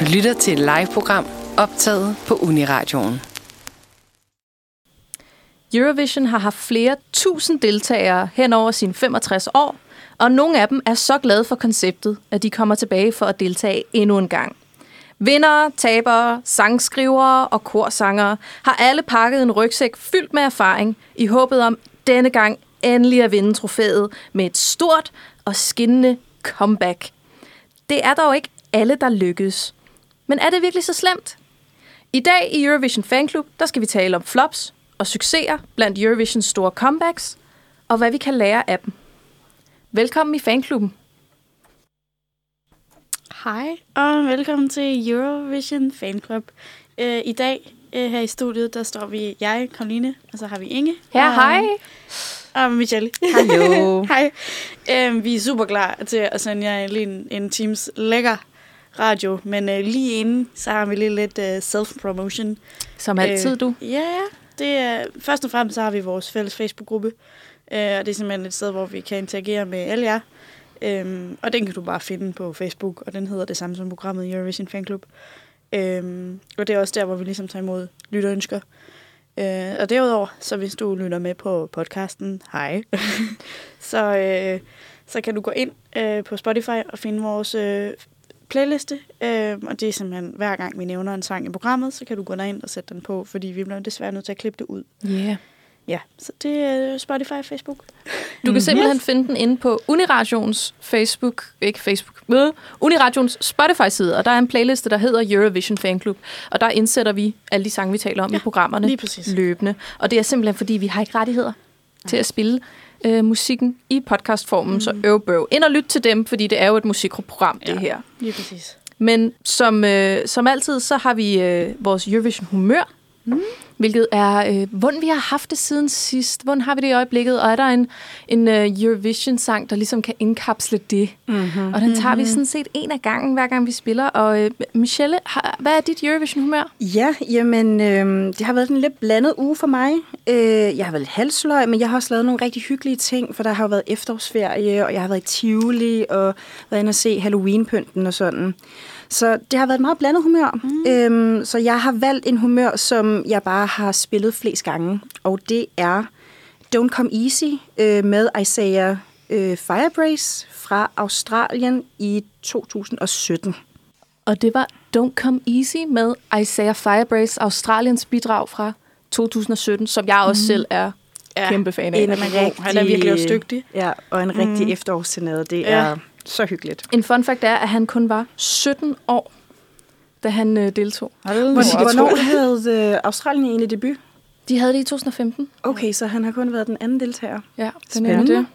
Du lytter til et live-program optaget på Uniradioen. Eurovision har haft flere tusind deltagere hen over sine 65 år, og nogle af dem er så glade for konceptet, at de kommer tilbage for at deltage endnu en gang. Vindere, tabere, sangskrivere og korsangere har alle pakket en rygsæk fyldt med erfaring i håbet om denne gang endelig at vinde trofæet med et stort og skinnende comeback. Det er dog ikke alle, der lykkes. Men er det virkelig så slemt? I dag i Eurovision Fanclub, der skal vi tale om flops og succeser blandt Eurovisions store comebacks, og hvad vi kan lære af dem. Velkommen i fanklubben. Hej, og velkommen til Eurovision Fanclub. Uh, I dag uh, her i studiet, der står vi, jeg, Karoline, og så har vi Inge. Ja, og, hej. Og Michelle. Hallo. hej. Uh, vi er super klar til at sende jer lige en, en Teams lækker radio, men uh, lige inden, så har vi lige lidt uh, self-promotion. Som altid, Øh, du. Ja, ja. Det er, først og fremmest så har vi vores fælles Facebook-gruppe, øh, og det er simpelthen et sted, hvor vi kan interagere med alle jer. Øhm, og den kan du bare finde på Facebook, og den hedder det samme som programmet Eurovision Fanclub. Øhm, og det er også der, hvor vi ligesom tager imod lytterønsker. Øh, og derudover, så hvis du lytter med på podcasten, hej, så, øh, så kan du gå ind øh, på Spotify og finde vores øh, playliste. Øh, og det er simpelthen, hver gang vi nævner en sang i programmet, så kan du gå derind og sætte den på, fordi vi bliver desværre nødt til at klippe det ud. Yeah. Ja, så det er Spotify og Facebook. Du kan simpelthen finde den inde på Uniradions Facebook, ikke Facebook, øh, Uniradions Spotify-side, og der er en playliste, der hedder Eurovision Fanclub, og der indsætter vi alle de sange, vi taler om Ja, i programmerne lige præcis. løbende. Og det er simpelthen, fordi vi har ikke rettigheder til at spille øh, musikken i podcastformen, mm. så øv bøv. Ind og lyt til dem, fordi det er jo et musikprogram, det Ja. her. Lige præcis. Men som, øh, som altid, så har vi øh, vores Eurovision Humør, mm. Hvilket er, øh, hvordan vi har haft det siden sidst. Hvordan har vi det i øjeblikket? Og er der en, en uh, Eurovision-sang, der ligesom kan indkapsle det? Mm-hmm. Og den tager vi sådan set en af gangen, hver gang vi spiller. Og øh, Michelle, har, hvad er dit Eurovision-humør? Ja, jamen, øh, det har været en lidt blandet uge for mig. Øh, jeg har været lidt halsløg, men jeg har også lavet nogle rigtig hyggelige ting, for der har jo været efterårsferie, og jeg har været i Tivoli, og været inde og se Halloween-pynten og sådan. Så det har været et meget blandet humør. Mm. Øhm, så jeg har valgt en humør, som jeg bare har spillet flest gange, og det er Don't Come Easy øh, med Isaiah øh, Firebrace fra Australien i 2017. Og det var Don't Come Easy med Isaiah Firebrace, Australiens bidrag fra 2017, som jeg også mm. selv er Ja. kæmpe fan af. En Han er god. Han er virkelig også dygtig. Ja, og en rigtig mm. efterårssenade. Det Ja. er så hyggeligt. En fun fact er, at han kun var 17 år, da han øh, deltog. Hvor, hvornår havde øh, Australien egentlig debut? De havde det i 2015. Okay, så han har kun været den anden deltager. Ja, er nemlig det.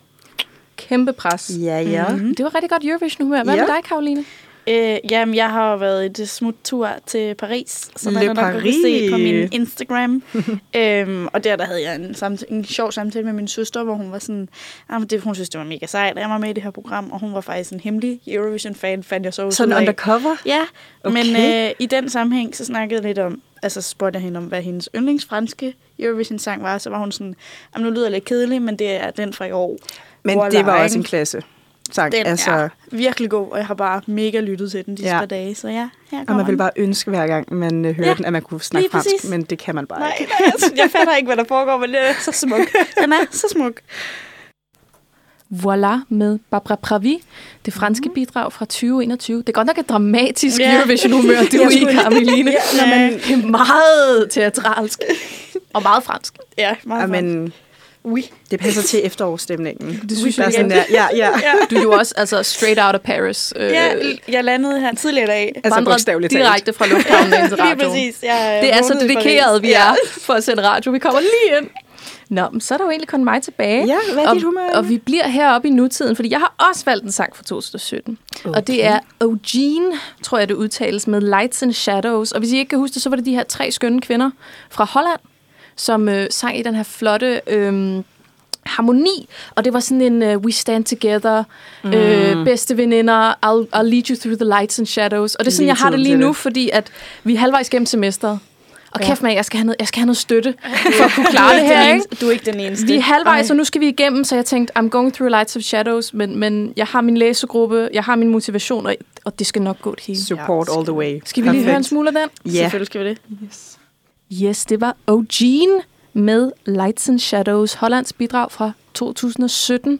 Kæmpe pres. Ja, ja. Mm. Det var rigtig godt Eurovision-humør. Hvad Ja. med dig, Karoline? Øh, jamen, jeg har jo været et smut tur til Paris, Le er nok se på min Instagram. øhm, og der, der havde jeg en, samtale, en sjov samtale med min søster, hvor hun var sådan, ah, det, hun synes, det var mega sejt, at jeg var med i det her program, og hun var faktisk en hemmelig Eurovision-fan, fandt jeg så ud Sådan undercover? Ja, okay. Men øh, i den sammenhæng, så snakkede jeg lidt om, altså spurgte jeg hende om, hvad hendes yndlingsfranske Eurovision-sang var, så var hun sådan, jamen nu lyder jeg lidt kedelig, men det er den fra i år. Men Voilà, det var også en klasse sang. Den altså, er virkelig god, og jeg har bare mega lyttet til den de Ja. par dage, så ja, her og kommer man vil bare ønske hver gang, man øh, hører Ja, den, at man kunne snakke præcis. fransk, men det kan man bare Nej, ikke. nej jeg, jeg fatter ikke, hvad der foregår, men det er så smuk. Den er så smuk. Voilà med Barbara Pravi, det franske bidrag fra 2021. Det er godt nok et dramatisk Ja. Eurovision-humør, du er i, Karoline. Ja, men- Det er meget teatralsk. Og meget fransk. Ja, meget Ja, men... Oui. det passer til efterårsstemningen. Det synes Der er jeg sådan der, ja, ja. Ja. Du er jo også altså, straight out of Paris. Øh, ja, jeg landede her tidligere i dag. Altså bogstaveligt direkte fra lufthavnen ind til Lige radioen. præcis. Jeg Det er så dedikeret, vi er for at sende radio. Vi kommer lige ind. Nå, men så er der jo egentlig kun mig tilbage. Ja, hvad er og, dit humør, Og vi bliver heroppe i nutiden, fordi jeg har også valgt en sang fra 2017. Okay. Og det er Eugene, tror jeg det udtales, med Lights and Shadows. Og hvis I ikke kan huske det, så var det de her tre skønne kvinder fra Holland, som øh, sang i den her flotte... Øh, harmoni, og det var sådan en uh, We Stand Together, mm. øh, bedste veninder, I'll, I'll lead you through the lights and shadows. Og det er sådan, Lige jeg har det lige nu, det. fordi at vi er halvvejs gennem semesteret. Og kæft med, jeg skal have noget, jeg skal have noget støtte for at kunne klare det her, ikke? Du er ikke den eneste. Vi er halvvejs, og nu skal vi igennem, så jeg tænkte, I'm going through lights of shadows, men, men jeg har min læsegruppe, jeg har min motivation, og, og det skal nok gå det hele. Support all the way. Skal vi lige høre en smule af den? Ja. Selvfølgelig skal vi det. Yes, det var O'Gene med Lights and Shadows, Hollands bidrag fra 2017.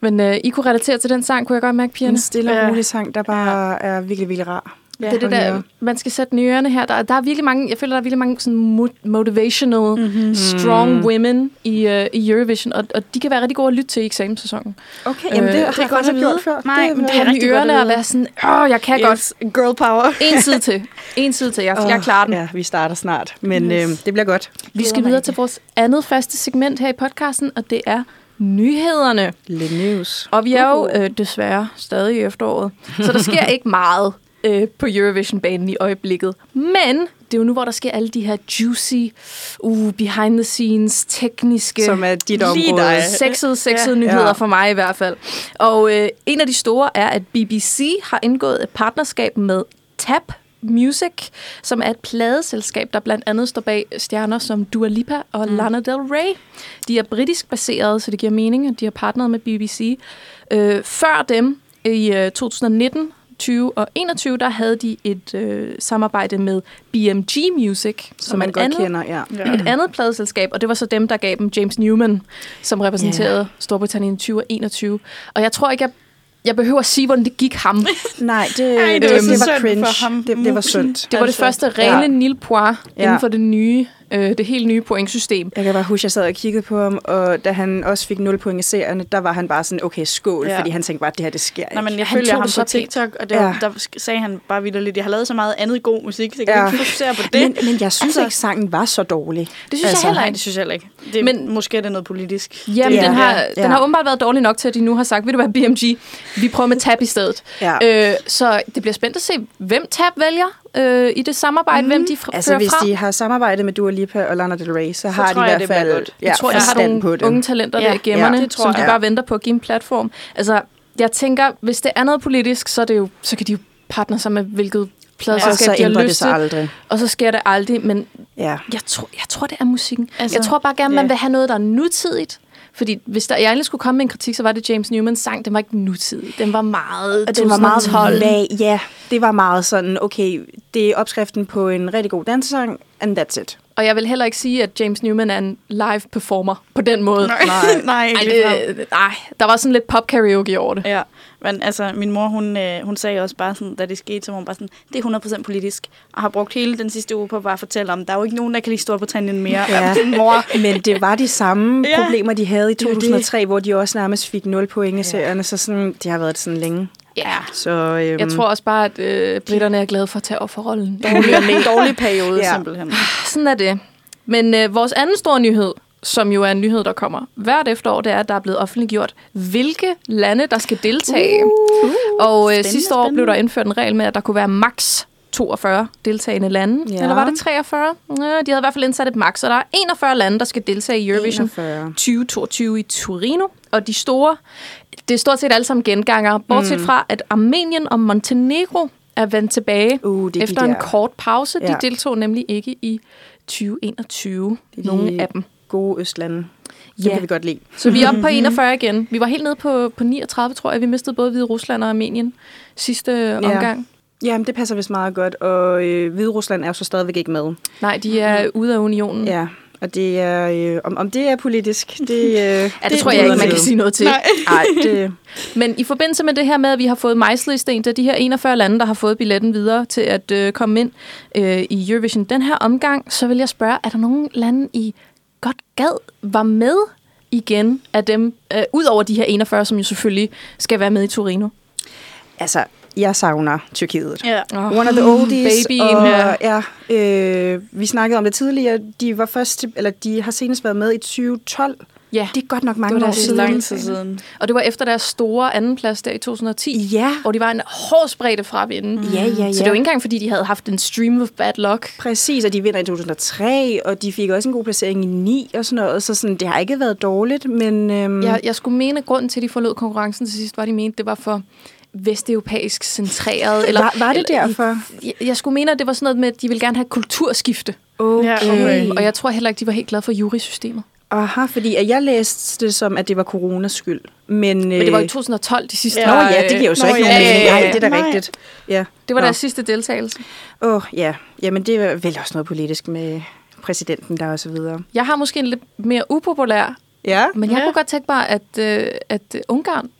Men øh, I kunne relatere til den sang, kunne jeg godt mærke, pigerne. En stille Ja. og rolig sang, der bare er virkelig, virkelig rar. Ja, det er det der, man skal sætte ørerne her. Der, der er virkelig mange, jeg føler, der er virkelig mange sådan mo- motivational, mm-hmm. strong women i, uh, i Eurovision, og, og de kan være rigtig gode at lytte til i eksamenssæsonen. Okay, jamen det Øh, har det er jeg godt godt at vide. før. Nej, men det er Have den i godt ørerne at være sådan, åh, jeg kan godt. Yes, girl power. En side til. En side til. Jeg, jeg klarer den. Ja, vi starter snart, men Yes. øh, det bliver godt. Vi skal videre til vores andet faste segment her i podcasten, og det er nyhederne. Lidt news. Og vi er jo øh, desværre stadig i efteråret, så der sker ikke meget øh, på Eurovision-banen i øjeblikket. Men det er jo nu, hvor der sker alle de her juicy, uh, behind the scenes, tekniske, Som er dit område. dig. sexede, sexede Ja. nyheder Ja. for mig i hvert fald. Og øh, en af de store er, at BBC har indgået et partnerskab med TAP Music, som er et pladeselskab, der blandt andet står bag stjerner som Dua Lipa og mm. Lana Del Rey. De er britisk baseret, så det giver mening, at de har partneret med BBC. Øh, før dem, i øh, 2019, 20 og 21, der havde de et øh, samarbejde med BMG Music, som, Som man et godt andet kender, ja. Ja. et andet pladeselskab, og det var så dem, der gav dem James Newman, som repræsenterede Ja. Storbritannien i 2021. Og jeg tror ikke, jeg, jeg behøver at sige, hvordan det gik ham. Nej, det, Ej, det det, var det, var cringe. for ham. Det, det var synd. Det var Altså, det første rene ja. ja. nil point Ja. inden for det nye, øh, det helt nye pointsystem. Jeg kan bare huske, at jeg sad og kiggede på ham, og da han også fik 0 point i serierne, der var han bare sådan, okay, skål, Ja. fordi han tænkte bare, at det her, det sker ikke. Nej, men jeg Han følger ham det på. TikTok, og der, Ja. der sagde han bare vildt Jeg har lavet så meget andet god musik, så jeg kan Ja. ikke fokusere på det. men, men jeg synes Altså- ikke, sangen var så dårlig. Det synes altså, jeg heller ikke. det synes jeg heller ikke. Det, Men- men, måske er det noget politisk. Jamen, Ja. den, har, Ja. den har åbenbart været dårlig nok til, at de nu har sagt, ved du hvad, BMG, vi prøver med TAB i stedet. Ja. Øh, så det bliver spændt at se, hvem TAB vælger øh, i det samarbejde, mm. hvem de fra, Altså, hvis frem. de har samarbejdet med Dua Lipa og Lana Del Rey, så, så har de i jeg, hvert det fald godt. ja, Jeg tror, jeg har nogle på det. unge talenter Ja, der i gemmerne, ja, det tror som de jeg. bare venter på at give en platform. Altså, jeg tænker, hvis det er noget politisk, så, er det jo, så kan de jo partner sig med hvilket så de har det lyst sig til. aldrig. Og så sker det aldrig, men Ja. jeg tror, jeg tror det er musikken. Altså, jeg tror bare gerne, man ja. vil have noget, der er nutidigt. Fordi hvis der, jeg egentlig skulle komme med en kritik, så var det James Newmans sang. Den var ikke nutidig. Den var meget Og den var meget 2012. vag. Ja, det var meget sådan, okay, det er opskriften på en rigtig god dansesang, and that's it. Og jeg vil heller ikke sige, at James Newman er en live performer på den måde. Nej, nej, nej, Ej, ikke det, nej, der var sådan lidt pop karaoke over det. Ja, men altså, min mor, hun, øh, hun sagde også bare sådan, da det skete, så var hun bare sådan, det er 100% politisk, og har brugt hele den sidste uge på at bare fortælle om, der er jo ikke nogen, der kan lide Storbritannien mere. Ja. mor. Men det var de samme Ja, problemer, de havde i det er jo det. 2003, hvor de også nærmest fik 0 point i serierne, så sådan, det har været sådan længe. Ja. Så, øhm, Jeg tror også bare, at øh, britterne er glade for at tage offerrollen. Dårlig, dårlig periode, Ja. simpelthen. Sådan er det. Men øh, vores anden store nyhed, som jo er en nyhed, der kommer hvert efterår, det er, at der er blevet offentliggjort, hvilke lande, der skal deltage. Uh, og øh, sidste år blev spændende. der indført en regel med, at der kunne være maks 42 deltagende lande. Ja. Eller var det 43? Ja, de havde i hvert fald indsat et maks, så der er 41 lande, der skal deltage i Eurovision 41. 2022 i Torino. Og de store, det er stort set alle sammen genganger, bortset mm. fra, at Armenien og Montenegro er vendt tilbage Uh, det er de efter en kort pause. De Ja. deltog nemlig ikke i 2021, Det er nogle de af dem. gode østlande. Det Ja. kan vi godt lide. Så vi er oppe på 41 igen. Vi var helt nede på, på 39, tror jeg. Vi mistede både Hvide Rusland og Armenien sidste ja. omgang. Jamen, det passer vist meget godt, og øh, Hvide Rusland er jo så stadigvæk ikke med. Nej, de er ude af unionen. Ja, og det er, øh, om, om det er politisk, det, øh, Ja, det, det tror jeg ikke, man kan sige noget til. Nej. Nej, det, Men i forbindelse med det her med, at vi har fået mejslet i sten, det er de her 41 lande, der har fået billetten videre til at øh, komme ind øh, i Eurovision den her omgang, så vil jeg spørge, er der nogen lande, I godt gad var med igen af dem, øh, ud over de her 41, som jo selvfølgelig skal være med i Torino? altså, jeg savner Tyrkiet. Ja. Oh, One of the oldies. Babyen, og, ja. ja. øh, vi snakkede om det tidligere. De var først, eller de har senest været med i 2012. Ja, Det er godt nok Det mange var år siden. lang tid siden. og det var efter deres store andenplads der i 2010, Ja, hvor de var en hård spredte fra at vinde. ja, ja, ja. Så det jo ikke engang, fordi de havde haft en stream of bad luck. Præcis, og de vinder i 2003, og de fik også en god placering i 9 og sådan noget, så sådan, det har ikke været dårligt, men... Øhm, Jeg, jeg skulle mene, at grunden til, at de forlod konkurrencen til sidst, var, at de mente, det var for vesteuropæisk centreret. Eller, Var, var det eller, derfor? Jeg, jeg skulle mene, at det var sådan noget med, at de ville gerne have kulturskifte. Okay. Ja, okay. Og jeg tror heller ikke, de var helt glade for jurysystemet. Aha, fordi at jeg læste det som, at det var coronas skyld. Men, Men det var i 2012, de sidste Ja. Nå ja, det giver jo så Nå, ikke ja, nogen mening. Nej, ja. det er da Nej. rigtigt. Ja. Det var Nå. deres sidste deltagelse. Åh, oh, ja. Jamen, det er vel også noget politisk med præsidenten der og så videre. Jeg har måske en lidt mere upopulær, Ja. men jeg Ja. kunne godt tænke mig, at, øh, at øh, Ungarn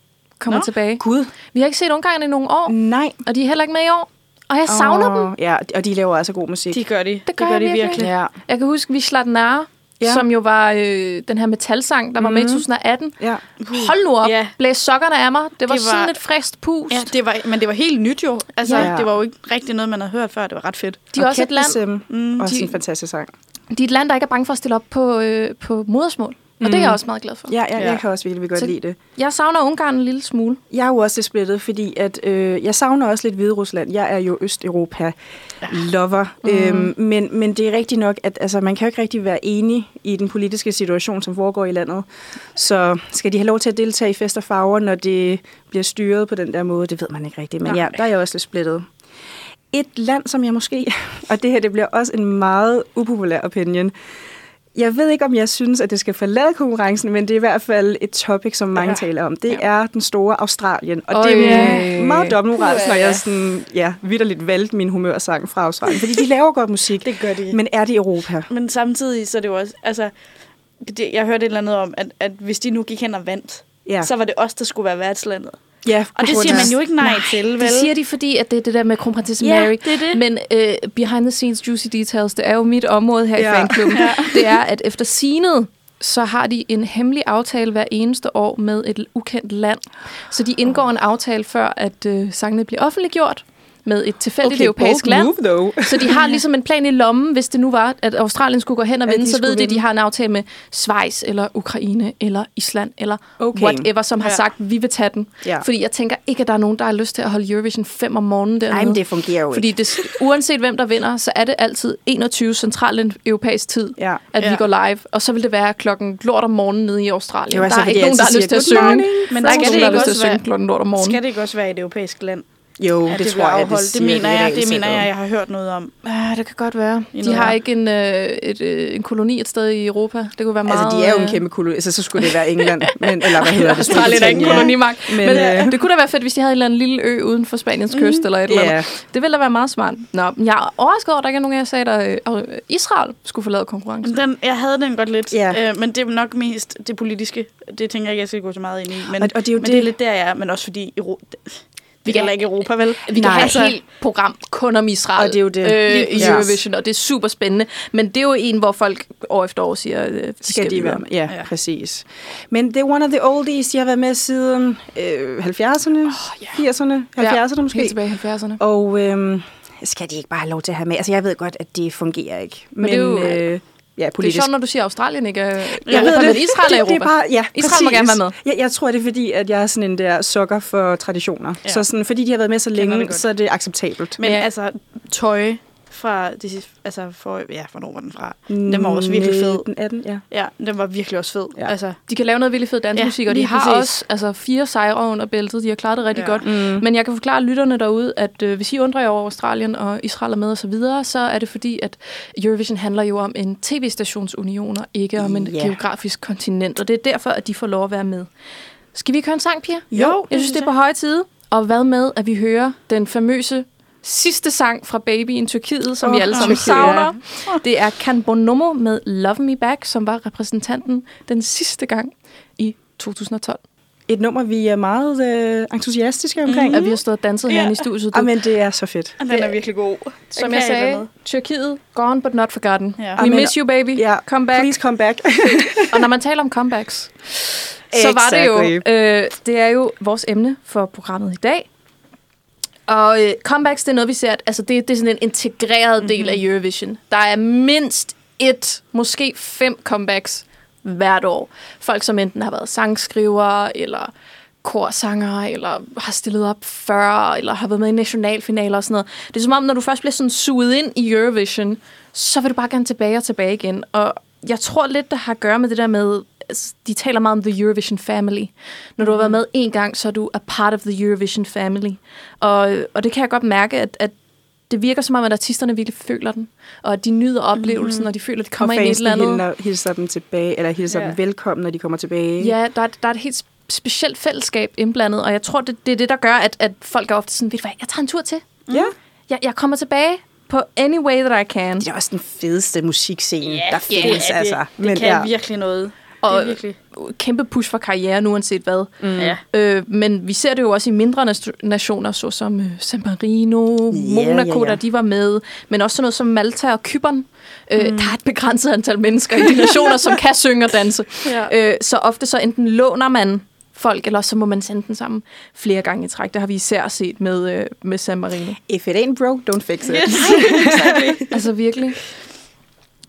kommer Nå. tilbage. Gud, Vi har ikke set Ungarn i nogle år, nej. og de er heller ikke med i år. Og jeg savner Åh, dem. Ja, og de laver altså god musik. De gør de. Det gør gør jeg de virkelig. virkelig. Ja, Jeg kan huske Vislatnare, ja. Ja. som jo var øh, den her metalsang, der var med i Mhm. 2018. ja. Hold nu op. Ja. Blæs sokkerne af mig. Det var, Det det var sådan et frist pust. Ja, det var, men det var helt nyt jo. Altså, Ja. det var jo ikke rigtig noget, man havde hørt før. Det var ret fedt. de er også et land, Mm. også de- en fantastisk sang. de er et land, der ikke er bange for at stille op på, øh, på modersmål. Og det er jeg også meget glad for. Ja, ja, Ja. jeg kan også virkelig godt Så- lide det. Jeg savner Ungarn en lille smule. Jeg er jo også lidt splittet, fordi at, øh, jeg savner også lidt Hvide Rusland. Jeg er jo Østeuropa-lover. Mm. Øhm, men, men det er rigtigt nok, at altså, man kan jo ikke rigtig være enig i den politiske situation, som foregår i landet. Så skal de have lov til at deltage i fest og farver, når det bliver styret på den der måde? Det ved man ikke rigtigt. Men Nej. ja, der er jeg også lidt splittet. Et land, som jeg måske, og det her det bliver også en meget upopulær opinion, jeg ved ikke, om jeg synes, at det skal forlade konkurrencen, men det er i hvert fald et topic, som mange Ja. taler om. Det Ja. er den store Australien. Og Øj. det er meget dobbeltmoralsk, når jeg sådan, ja, vidderligt valgte min humørsang fra Australien. Fordi de laver godt musik, Det gør de. men er det Europa? Men samtidig så er det jo også... Altså, det, jeg hørte et eller andet om, at, at hvis de nu gik hen og vandt, ja. så var det os, der skulle være værtslandet. Ja Og det siger man jo ikke nej, til, vel? Det siger de, fordi at det er det der med kronprinsesse Ja, Mary. det er det. Men øh, behind the scenes juicy details, det er jo mit område her Ja. i fanklubben. Det er, at efter sinet, så har de en hemmelig aftale hver eneste år med et ukendt land. Så de indgår en aftale før, at øh, sangene bliver offentliggjort med et tilfældigt okay, europæisk land. Move, though. Så de har ligesom en plan i lommen, hvis det nu var, at Australien skulle gå hen og vinde, de så ved de, at de har en aftale med Schweiz, eller Ukraine, eller Island, eller Okay. whatever, som har Ja. sagt, vi vil tage den. Ja. Fordi jeg tænker ikke, at der er nogen, der har lyst til at holde Eurovision 5 om morgenen dernede. Nej, men det fungerer jo Fordi ikke. det, uanset hvem der vinder, så er det altid 21 central europæisk tid, Ja. at Ja. vi går live. Og så vil det være klokken lort om morgenen nede i Australien. Er jo der altså, er fordi ikke nogen, der har lyst til at synge. Men der er ikke skal nogen, det der har lyst til at også synge være- klokken lort om morgenen. Skal det ikke også være et europæisk land? Jo, at det, det tror jeg, afholdt? det, det, mener jeg, det mener jeg, jeg har hørt noget om. Ja, det kan godt være. I De har her. ikke en, øh, et, øh, en koloni et sted i Europa. Det kunne være meget... Altså, de er jo en øh, kæmpe koloni, altså, så skulle det være England, men, eller hvad hedder det? Australien er ikke en kolonimagt. Men, Men, men øh, det kunne da være fedt, hvis de havde en eller anden lille ø uden for Spaniens kyst, eller et eller Ja. andet. Det ville da være meget smart. Nå, men jeg er overrasket over, at der ikke er nogen af jer, der sagde, at øh, Israel skulle forlade konkurrencen. Den, jeg havde den godt lidt, Ja. øh, men det er nok mest det politiske. Det tænker jeg ikke, jeg skal gå så meget ind i. Men, Og- og det er jo men det- det er lidt der, jeg er, men også fordi Euro- vi gælder ikke Europa, vel? Vi kan Nej. have Altså- et helt program kun om Israel Og det er jo det. Øh, i. Eurovision, og det er super spændende. Men det er jo en, hvor folk år efter år siger, øh, de skal de være med. Ja, Ja. ja, præcis. Men det er one of the oldies. De har været med siden øh, 70'erne, oh, ja. 80'erne, 70'erne måske. Helt tilbage i 70'erne. Og øhm, skal de ikke bare have lov til at have med? Altså, jeg ved godt, at det fungerer ikke. Men, det er jo- øh, ja, Det er politisk. sjovt, når du siger, at Australien ikke er jeg Europa, ved det. men Israel er det, Europa. det er bare, ja, Israel må præcis. gerne være med. Jeg, jeg tror, det er fordi, at jeg er sådan en der sokker for traditioner. Ja. Så sådan, fordi de har været med så det længe, godt. så er det acceptabelt. Men ja. altså, tøj fra, de, altså for, ja, hvornår var den fra? Den var også virkelig fed. 19, 18, ja. Ja, den var virkelig også fed. Ja. Altså, De kan lave noget virkelig fed dansmusik, Ja, og de har præcis. også altså, fire sejre under bæltet. De har klaret det rigtig Ja. godt. Mm. Men jeg kan forklare lytterne derude, at øh, hvis I undrer jer over Australien og Israel er med osv., så, videre, så er det fordi, at Eurovision handler jo om en tv-stationsunion, og ikke om en Ja. geografisk kontinent. Og det er derfor, at de får lov at være med. Skal vi ikke høre en sang, Pia? Jo, Jeg synes, det er på høje tid. Og hvad med, at vi hører den famøse sidste sang fra Babyen Tyrkiet, som oh, vi alle sammen Tyrkiet, savner. Det er Kan Bonomo med Love Me Back, som var repræsentanten den sidste gang i 2012. Et nummer, vi er meget øh, entusiastiske omkring. Mm. At vi har stået og danset Ja. herinde i studiet. Mm. Jamen, det er så fedt. den er virkelig god. Som kan jeg sagde. Tyrkiet, gone but not forgotten. Ja. We Amen. miss you, baby. Ja, Come back. Please come back. Og når man taler om comebacks, så var det jo, øh, det er jo vores emne for programmet i dag. Og øh, comebacks, det er noget, vi ser, at altså, det, det er sådan en integreret del Mhm. af Eurovision. Der er mindst et, måske fem comebacks hvert år. Folk, som enten har været sangskrivere, eller korsangere, eller har stillet op før, eller har været med i nationalfinaler og sådan noget. Det er som om, når du først bliver sådan suget ind i Eurovision, så vil du bare gerne tilbage og tilbage igen. Og jeg tror lidt, det har at gøre med det der med, altså, de taler meget om the Eurovision family. Når du har været med en gang, så er du a part of the Eurovision family. Og, og det kan jeg godt mærke, at, at det virker som om, at artisterne virkelig føler den, og at de nyder oplevelsen, mm. og de føler, at de kommer og ind i et eller andet. Hilser, hilser dem tilbage, eller hilser Ja. dem velkommen, når de kommer tilbage. Ja, der er, der er et helt specielt fællesskab indblandet, og jeg tror, det, det er det, der gør, at, at folk er ofte sådan, ved du hvad, jeg tager en tur til. ja. Jeg, jeg kommer tilbage på any way that I can. Det er også den fedeste musikscene, Ja, der findes, er det. altså. Det kan ja. virkelig noget. Og- det er virkelig. Kæmpe push for karrieren, uanset hvad. Mm. Ja. Øh, men vi ser det jo også i mindre nat- nationer, såsom øh, San Marino, Monaco, ja, ja. der de var med, men også sådan noget som Malta og Kypern. Øh, Der er et begrænset antal mennesker i de nationer, som kan synge og danse. Ja. Øh, så ofte så enten låner man folk, eller så må man sende den sammen flere gange i træk. Det har vi især set med, øh, med San Marino. If it ain't broke, don't fix it. Yes, exactly. Altså virkelig.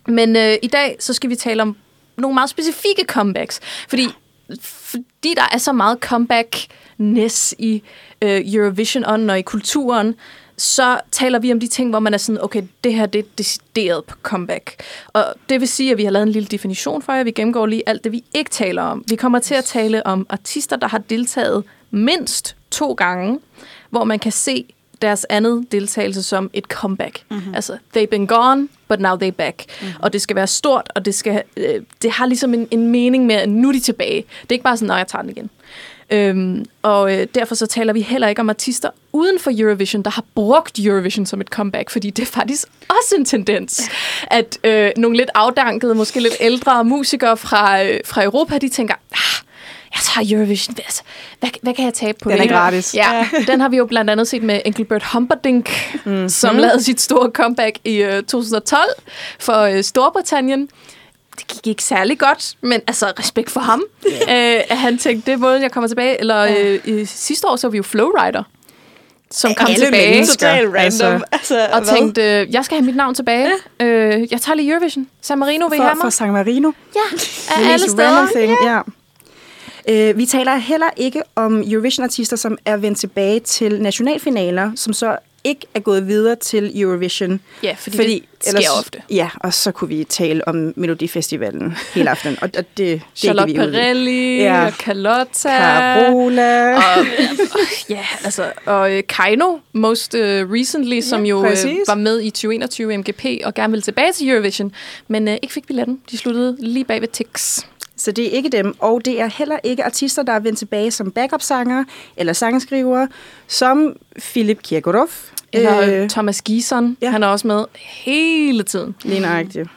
Men øh, i dag, så skal vi tale om nogle meget specifikke comebacks. Fordi, fordi der er så meget comeback-ness i øh, Eurovision og i kulturen, så taler vi om de ting, hvor man er sådan, okay, det her det er decideret på comeback. Og det vil sige, at vi har lavet en lille definition for jer. Vi gennemgår lige alt det, vi ikke taler om. Vi kommer til at tale om artister, der har deltaget mindst to gange, hvor man kan se deres andet deltagelse som et comeback. Mm-hmm. Altså, they've been gone, but now they're back. Mm-hmm. Og det skal være stort, og det, skal, øh, det har ligesom en, en mening med, at nu er de tilbage. Det er ikke bare sådan, når jeg tager den igen. Øhm, og øh, derfor så taler vi heller ikke om artister uden for Eurovision, der har brugt Eurovision som et comeback, fordi det er faktisk også en tendens, at øh, nogle lidt afdankede, måske lidt ældre musikere fra, øh, fra Europa, de tænker, ah, jeg tager Eurovision, hvad, altså, hvad, hvad kan jeg tabe på Den det? er gratis. Ja, den har vi jo blandt andet set med Engelbert Humperdinck, mm-hmm. som lavede sit store comeback i øh, 2012 for øh, Storbritannien. Det gik ikke særlig godt, men altså respekt for ham. Yeah. Øh, at han tænkte, det er måden, jeg kommer tilbage. Eller øh, i, sidste år så vi jo Flowrider, som kom Alle tilbage mennesker. Total random. Altså, Altså, og hvad? tænkte, øh, jeg skal have mit navn tilbage. Ja. Øh, jeg tager lige Eurovision. San Marino vil I have For, for mig? San Marino. Ja, Det af er alle steder. thing, ja. Øh, vi taler heller ikke om Eurovision-artister, som er vendt tilbage til nationalfinaler, som så ikke er gået videre til Eurovision. Ja, fordi, fordi det sker ofte. Ja, og så kunne vi tale om Melodifestivalen hele aftenen, og, og det, det Charlotte vi ude i. Perrelli, Ja. ja. Carlotta, Carola. og, ja, altså, og øh, Kaino, most uh, recently, som jo øh, præcis. var med i 2021 MGP og gerne ville tilbage til Eurovision, men øh, ikke fik billetten. De sluttede lige bag ved Tix. Så det er ikke dem, og det er heller ikke artister, der er vendt tilbage som backup-sanger eller sangskrivere, som Philip Kirkorov. Eller øh, Thomas Gison, ja. han er også med hele tiden. Lige nøjagtigt.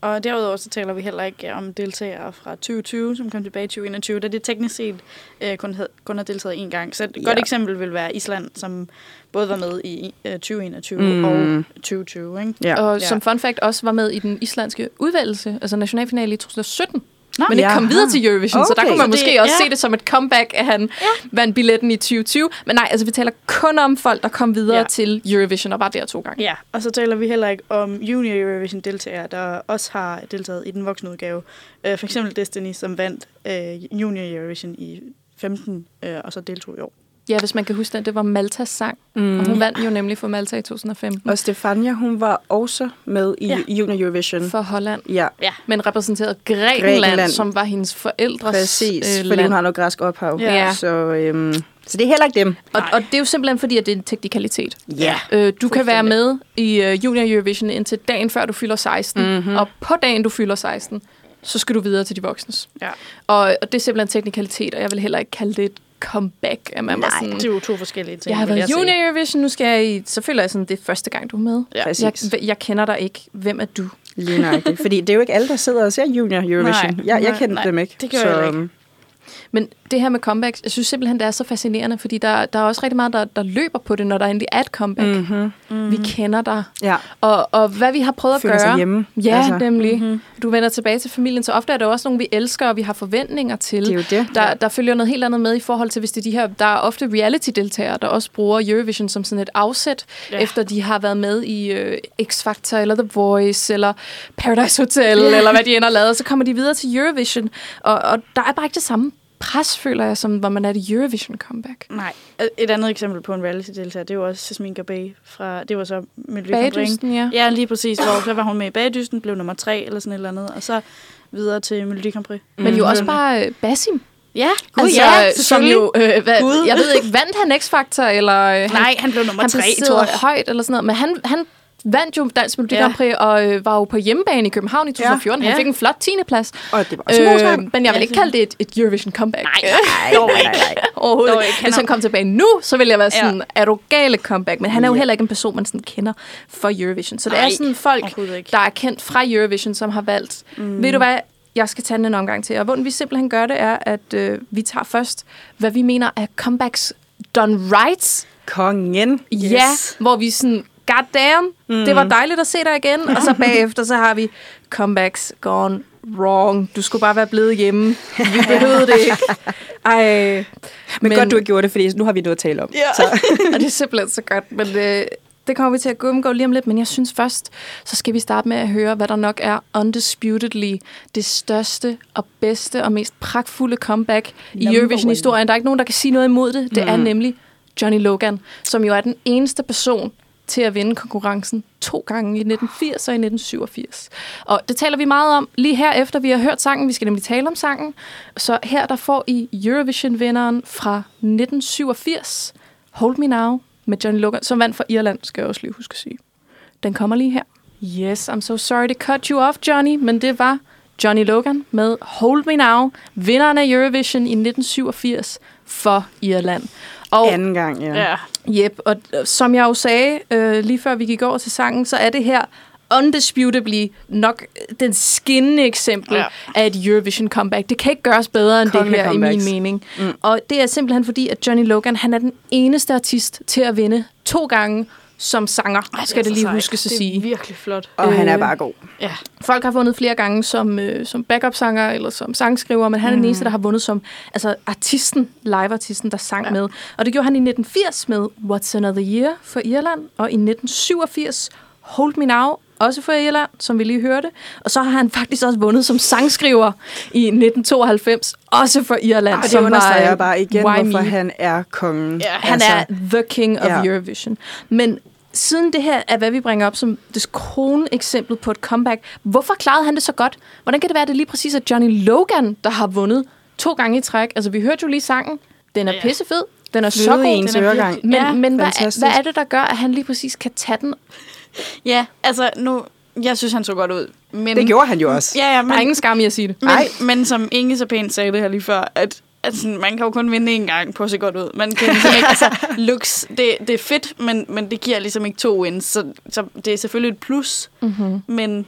Og derudover så taler vi heller ikke om deltagere fra 2020, som kom tilbage i 2021, da det teknisk set øh, kun, havde, kun har deltaget én gang. Så et Ja. godt eksempel vil være Island, som både var med i øh, 2021 Mm. mm. og 2020. Ikke? Ja. Og Ja. som fun fact også var med i den islandske udvalgelse, altså nationalfinale i 2017. Nå, men ikke kom Jaha. videre til Eurovision, så der Okay. kunne man Så det- måske også ja. se det som et comeback, at han ja. vandt billetten i 2020. Men nej, altså vi taler kun om folk, der kom videre ja. Ja. til Eurovision og var der to gange. Ja, og så taler vi heller ikke om Junior Eurovision deltagere, der også har deltaget i den voksne udgave. Øh, for eksempel Destiny, som vandt øh, Junior Eurovision i 15, øh, og så deltog i år. Ja, hvis man kan huske den, det var Maltas sang. Mm. Mm. Og hun vandt jo nemlig for Malta i 2015 Og Stefania, hun var også med i Ja. Junior Eurovision. for Holland. Ja, Ja, Men repræsenterede Grækenland, Grækenland. Som var hendes forældres præcis. øh, fordi land. hun har noget græsk ophav. Ja. Så, øhm, så det er heller ikke dem. Og, og det er jo simpelthen fordi, at det er en teknikalitet. Ja. Øh, du kan være med i uh, Junior Eurovision indtil dagen før du fylder 16. Mhm. Mm-hmm. Og på dagen du fylder 16, så skal du videre til de voksnes. ja. Og, og det er simpelthen teknikalitet, og jeg vil heller ikke kalde det et comeback. At man var Nej, sådan, det er jo to forskellige ting. jeg har været. Junior Eurovision, nu skal jeg i... Så føler jeg sådan, det er første gang, du er med. Ja. Præcis. Jeg, jeg kender dig ikke. Hvem er du? Lige nøjagtigt. Fordi det er jo ikke alle, der sidder og ser Junior Eurovision. Nej, jeg, jeg nej, kender nej, dem ikke. det gør jeg heller ikke. Men det her med comebacks, jeg synes simpelthen, det er så fascinerende, fordi der, der er også rigtig meget, der, der løber på det, når der endelig er et comeback. Mm. Mm-hmm. Mm. Vi kender dig. Ja, Og, og hvad vi har prøvet at føler gøre... sig hjemme. Ja, Altså, nemlig. Mm-hmm. Du vender tilbage til familien, så ofte er det også nogle, vi elsker, og vi har forventninger til. det er jo det. Der, der følger noget helt andet med i forhold til, hvis det er de her... Der er ofte reality-deltagere, der også bruger Eurovision som sådan et afsæt, Ja. efter de har været med i øh, X-Factor, eller The Voice, eller Paradise Hotel, ja. eller hvad de end har lavet. Så kommer de videre til Eurovision, og, og der er bare ikke det samme pres, føler jeg, som hvor man er et Eurovision comeback. Nej. Et andet eksempel på en reality-deltager, det var også Jasmine Gabay fra... Det var så Prix. Bagdysten, ja. Ja, lige præcis. Hvor så var hun med i Bagdysten, blev nummer tre eller sådan et eller andet. Og så videre til Melodi Grand Prix. Men jo også bare øh, Basim. Ja, Gud, altså, ja, som jo, øh, hvad, Gud. jeg ved ikke, vandt han X-Factor, eller... Øh, Nej, han blev nummer han tre, tror jeg. højt, eller sådan noget. Men han, han vandt jo Dansk Melodi Ja. Grand Prix, og øh, var jo på hjemmebane i København i 2014. Ja. Han fik en flot 10. plads. Og det var også Øh, men jeg vil Ja, ikke kalde det et, et Eurovision comeback. Nej, dog ikke. Overhovedet. Dog ikke. Hvis han kom tilbage nu, så ville jeg være Ja. sådan, er du gale comeback? Men han er jo Ja. heller ikke en person, man sådan kender for Eurovision. Så det er Nej, sådan folk, der er kendt fra Eurovision, som har valgt, mm. ved du hvad, jeg skal tage den en omgang til. Og hvordan vi simpelthen gør det, er, at øh, vi tager først, hvad vi mener er comebacks done right. Kongen. Yes. Ja, hvor vi sådan, god damn, mm. det var dejligt at se dig igen. Og så bagefter, så har vi comebacks gone wrong. Du skulle bare være blevet hjemme. Vi behøvede det ikke. Ej. Men, men godt, du har gjort det, fordi nu har vi noget at tale om. Ja. Så. og det er simpelthen så godt. Men øh, det kommer vi til at gennemgå lige om lidt. Men jeg synes først, så skal vi starte med at høre, hvad der nok er undisputedly det største og bedste og mest pragtfulde comeback i Number Eurovision-historien. Der er ikke nogen, der kan sige noget imod det. Det mm. er nemlig Johnny Logan, som jo er den eneste person til at vinde konkurrencen to gange i 1980 og i 1987. Og det taler vi meget om lige her efter vi har hørt sangen. Vi skal nemlig tale om sangen. Så her der får I Eurovision-vinderen fra 1987, Hold Me Now, med John Logan, som vandt for Irland, skal jeg også lige huske at sige. Den kommer lige her. Yes, I'm so sorry to cut you off, Johnny, men det var Johnny Logan med Hold Me Now, vinderen af Eurovision i 1987 for Irland. Og Anden gang, ja. Ja. Jep, og øh, som jeg jo sagde øh, lige før vi gik over til sangen, så er det her undisputably nok den skinnende eksempel ja. Af et Eurovision comeback. Det kan ikke gøres bedre end Kongelige det her, i min comebacks. mening. Mm. Og det er simpelthen fordi, at Johnny Logan, han er den eneste artist til at vinde to gange som sanger, Ej, skal det, er så lige sejt. huskes at Det er sige. virkelig flot. Og han er Øh, bare god. Ja. Folk har vundet flere gange som, øh, som backup-sanger eller som sangskriver, men han er den eneste, der har vundet som altså, artisten, live-artisten, der sang ja. med. Og det gjorde han i 1980 med What's Another Year for Irland, og i 1987 Hold Me Now, også for Irland, som vi lige hørte. Og så har han faktisk også vundet som sangskriver i 1992, også for Irland. Og det som var, understreger øh, bare igen, hvorfor Me. han er kongen. Ja, Han er the king of ja. Eurovision. Men siden det her er, hvad vi bringer op som det krone eksempel på et comeback, hvorfor klarede han det så godt? Hvordan kan det være, at det lige præcis er Johnny Logan, der har vundet to gange i træk? Altså, vi hørte jo lige sangen. Den er Ja. pissefed. Den er så Fløde i god. ens den er Men, Ja, men hvad, er, fantastisk. hvad er det, der gør, at han lige præcis kan tage den? Ja, altså nu... Jeg synes, han så godt ud. Men, Det gjorde han jo også. Ja, ja, Der men, er ingen skam i at sige det. men, Ej. men som Inge så pænt sagde det her lige før, at at sådan, man kan jo kun vinde en gang på at se godt ud. Man kan ligesom ikke, altså, looks, det, det er fedt, men, men det giver ligesom ikke to wins, så, så det er selvfølgelig et plus, Mm-hmm. men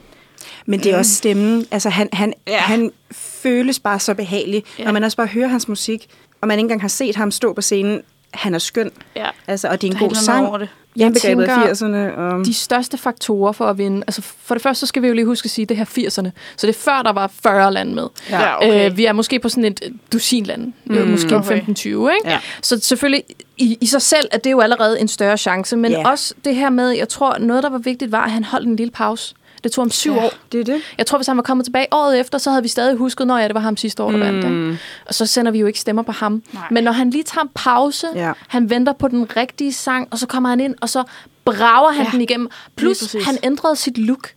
Men det er også stemmen. Altså, han, han, Ja. han føles bare så behagelig. Ja. Når man også bare hører hans musik, og man ikke engang har set ham stå på scenen, han er skøn. ja, Altså, og det er en der god sang. noget over det. Jeg af tænker, 80'erne. Og... de største faktorer for at vinde. Altså for det første, så skal vi jo lige huske at sige, at det her 80'erne. Så det er før, der var 40 lande med. Ja, ja okay. Øh, vi er måske på sådan et dusinland. Mm. Mm. Måske Okay. 15-20, ikke? Ja. Så selvfølgelig, i, i sig selv er det jo allerede en større chance. Men Ja. også det her med, jeg tror, noget, der var vigtigt, var, at han holdt en lille pause. Det tog ham syv Ja. år. Det er det. Jeg tror, hvis han var kommet tilbage året efter, så havde vi stadig husket, når ja, det var ham sidste år, der vandt. Ikke? Og så sender vi jo ikke stemmer på ham. Nej. Men når han lige tager en pause, Ja. han venter på den rigtige sang, og så kommer han ind, og så brager han Ja, den igennem. Plus, han ændrede sit look.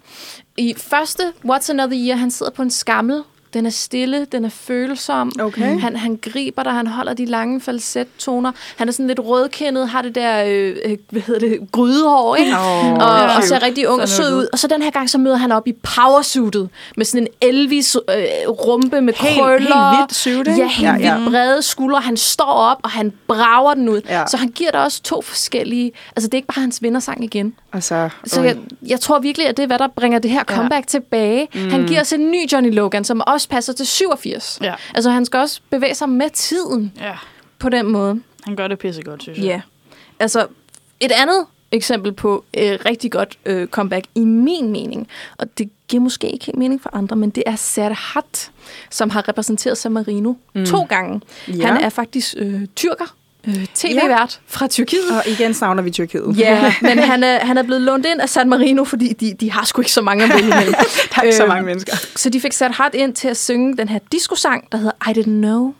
I første What's Another Year, han sidder på en skammel. Den er stille, den er følsom. Okay. Han, han griber dig, han holder de lange falsettoner. Han er sådan lidt rødkendet, har det der, øh, øh, hvad hedder det, grydehår, ikke? Åh, og, ja. og ser rigtig ung og sød ud. Og så den her gang, så møder han op i powersuitet med sådan en Elvis-rumpe med Helt- krøller. helt hvidt suit, ikke? Ja, helt Ja, ja, brede skuldre. Han står op, og han brager den ud. Ja. Så han giver dig også to forskellige... Altså, det er ikke bare hans vindersang igen. Altså, Så jeg, jeg tror virkelig, at det er, hvad der bringer det her comeback ja. tilbage. Mm. Han giver os en ny Johnny Logan, som også passer til 87. Ja. Altså, han skal også bevæge sig med tiden ja, på den måde. han gør det pissegodt, synes jeg. Ja. Altså, et andet eksempel på øh, rigtig godt øh, comeback i min mening, og det giver måske ikke mening for andre, men det er Serhat, som har repræsenteret San Marino mm. to gange. Ja. Han er faktisk øh, tyrker, øh, tv-vært fra Tyrkiet. og igen savner vi Tyrkiet. Ja, men han er, han er blevet lånt ind af San Marino, fordi de, de har sgu ikke så mange at vælge imellem. Der er ikke så Øh, mange mennesker. Så de fik sat hard ind til at synge den her disco-sang, der hedder I Didn't Know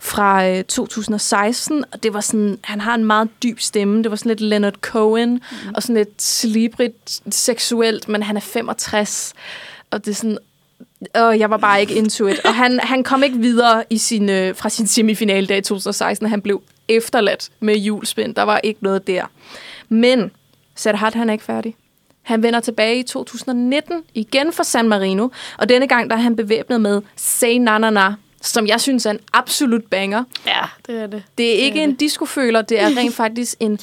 fra øh, 2016, og det var sådan, han har en meget dyb stemme, det var sådan lidt Leonard Cohen, mm. og sådan lidt slibrigt seksuelt, men han er 65, og det er sådan, Og jeg var bare ikke into it. Og han, han kom ikke videre i sin, øh, fra sin semifinaldag i 2016. Han blev efterladt med julespænd. Der var ikke noget der. Men Serhat, han er ikke færdig. Han vender tilbage i 2019, igen for San Marino. Og denne gang der er han bevæbnet med Say Na Na Na, som jeg synes er en absolut banger. Ja, det er det. Det er ikke Det er en det. discoføler, det er rent faktisk en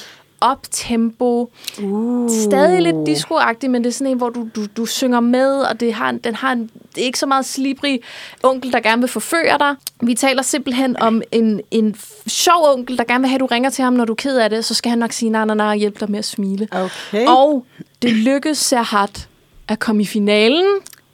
optempo, Uh. stadig lidt discoagtig, men det er sådan en, hvor du, du, du synger med, og det har, en- den har en, det er ikke så meget slibrig onkel, der gerne vil forføre dig. Vi taler simpelthen om en, en sjov onkel, der gerne vil have, at du ringer til ham, når du er ked af det, så skal han nok sige nej, nej, nej, og hjælpe dig med at smile. Okay. Og det lykkedes Serhat at komme i finalen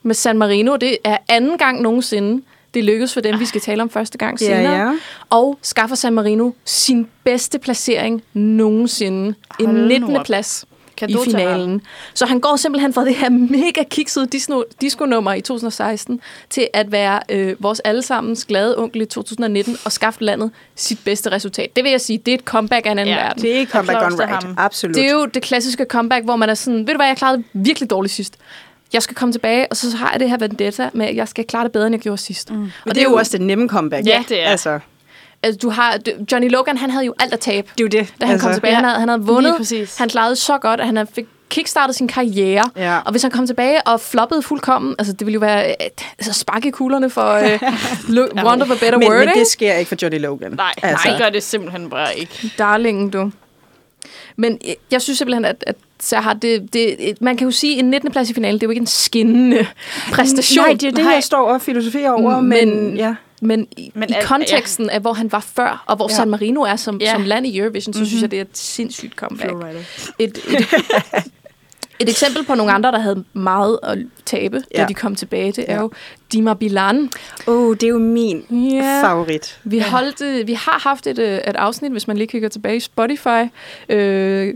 med San Marino. Det er anden gang nogensinde. Det lykkedes for dem, vi skal tale om første gang Ja, senere. ja. Og skaffer San Marino sin bedste placering nogensinde. En Hold nu 19. op. plads i Cadeau til finalen. Så han går simpelthen fra det her mega kiksede disco- disco-nummer i 2016 til at være øh, vores allesammens glade onkel i 2019 og skaffe landet sit bedste resultat. Det vil jeg sige, det er et comeback af en anden Ja, verden. Det er comeback Applaus on right. ham. Absolut. Det er jo det klassiske comeback, hvor man er sådan, ved du hvad, jeg klarede virkelig dårligt sidst. Jeg skal komme tilbage, og så har jeg det her vendetta med, at jeg skal klare det bedre, end jeg gjorde sidst. Mm. Men det er jo også det nemme comeback. Ja, det er. Altså, Altså, du har, du- Johnny Logan, han havde jo alt at tabe, det er jo det. da han altså, kom tilbage. Ja, Han havde, han havde vundet. præcis. Han klarede så godt, at han fik kickstartet sin karriere. Ja. Og hvis han kom tilbage og floppede fuldkommen, altså det ville jo være øh, altså, spark i kuglerne for øh, lo- want of a better men, word, men det sker ikke for Johnny Logan. Nej, altså. det gør det simpelthen bare ikke. Darlingen, du. Men jeg, jeg synes simpelthen, at, at Serhat, det, det, man kan jo sige, en 19. plads i finalen, det er jo ikke en skinnende præstation. Nej, det er det, Nej. jeg står og filosoferer over, Mm, men, men- ja. Men i, Men i konteksten af, hvor han var før, og hvor Ja. San Marino er som, Ja. som land i Eurovision, så synes jeg, det er et sindssygt comeback. Et, et, et eksempel på nogle andre, der havde meget at tabe, ja. da de kom tilbage, det er Ja. jo Dima Bilan. Åh, oh, det er jo min Ja. favorit. Vi, holdt, øh, vi har haft et, øh, et afsnit, hvis man lige kigger tilbage i Spotify, øh,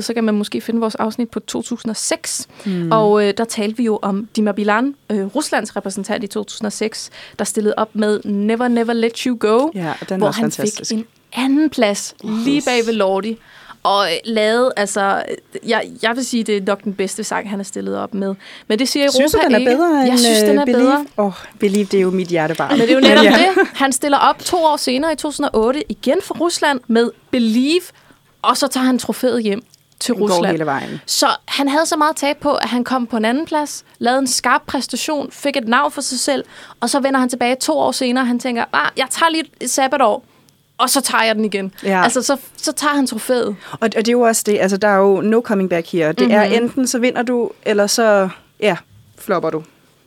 så kan man måske finde vores afsnit på 2006. Mm. Og øh, der talte vi jo om Dima Bilan, øh, Ruslands repræsentant i 2006, der stillede op med Never Never Let You Go, Ja, den hvor han fantastisk. fik en anden plads lige bag ved Lordi. Og øh, lavede, altså, øh, jeg, jeg vil sige, det er nok den bedste sang, han har stillet op med. Men det siger Europa Synes du, den er ikke. bedre Jeg synes, den er øh, Believe? bedre. Oh, Believe, det er jo mit hjertebarn. Men det er jo netop det. Han stiller op to år senere i 2008, igen for Rusland, med Believe, og så tager han trofæet hjem til Den går Rusland. hele vejen. Så han havde så meget tab på, at han kom på en anden plads, lavede en skarp præstation, fik et navn for sig selv, og så vender han tilbage to år senere, og han tænker, ah, jeg tager lige et sabbatår, og så tager jeg den igen. Ja. Altså, så, så tager han trofæet. Og, og det er jo også det, altså der er jo no coming back here. Det mm-hmm. er enten så vinder du, eller så, ja, flopper du.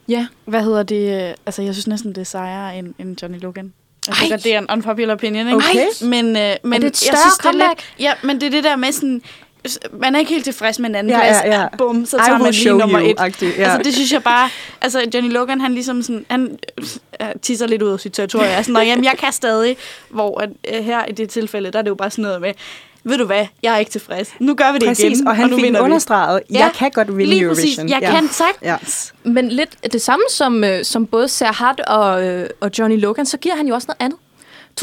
Ja. Hvad hedder det? Altså, jeg synes næsten, det er sejere end, end Johnny Logan. Jeg Ej. det er en unpopular opinion, ikke? Okay. Men, øh, men det et jeg større synes, det er comeback? Lidt, ja, men det er det der med sådan... Man er ikke helt tilfreds med en anden Ja, plads. ja, ja. Bum, så tager man lige nummer et. agtigt, ja. Altså, det synes jeg bare... Altså, Johnny Logan, han ligesom sådan... Han tisser lidt ud af sit territorium. Jeg er sådan, "Nå, jamen, jeg kan stadig. Hvor at, øh, her i det tilfælde, der er det jo bare sådan noget med... Ved du hvad? Jeg er ikke tilfreds. Nu gør vi det Præcis, igen. og han nu fik understreget, Ja, jeg kan godt vinde Lige Eurovision. præcis. Jeg ja. kan sagtens. Ja. Men lidt det samme som, øh, som både Serhat og, øh, og Johnny Logan, så giver han jo også noget andet.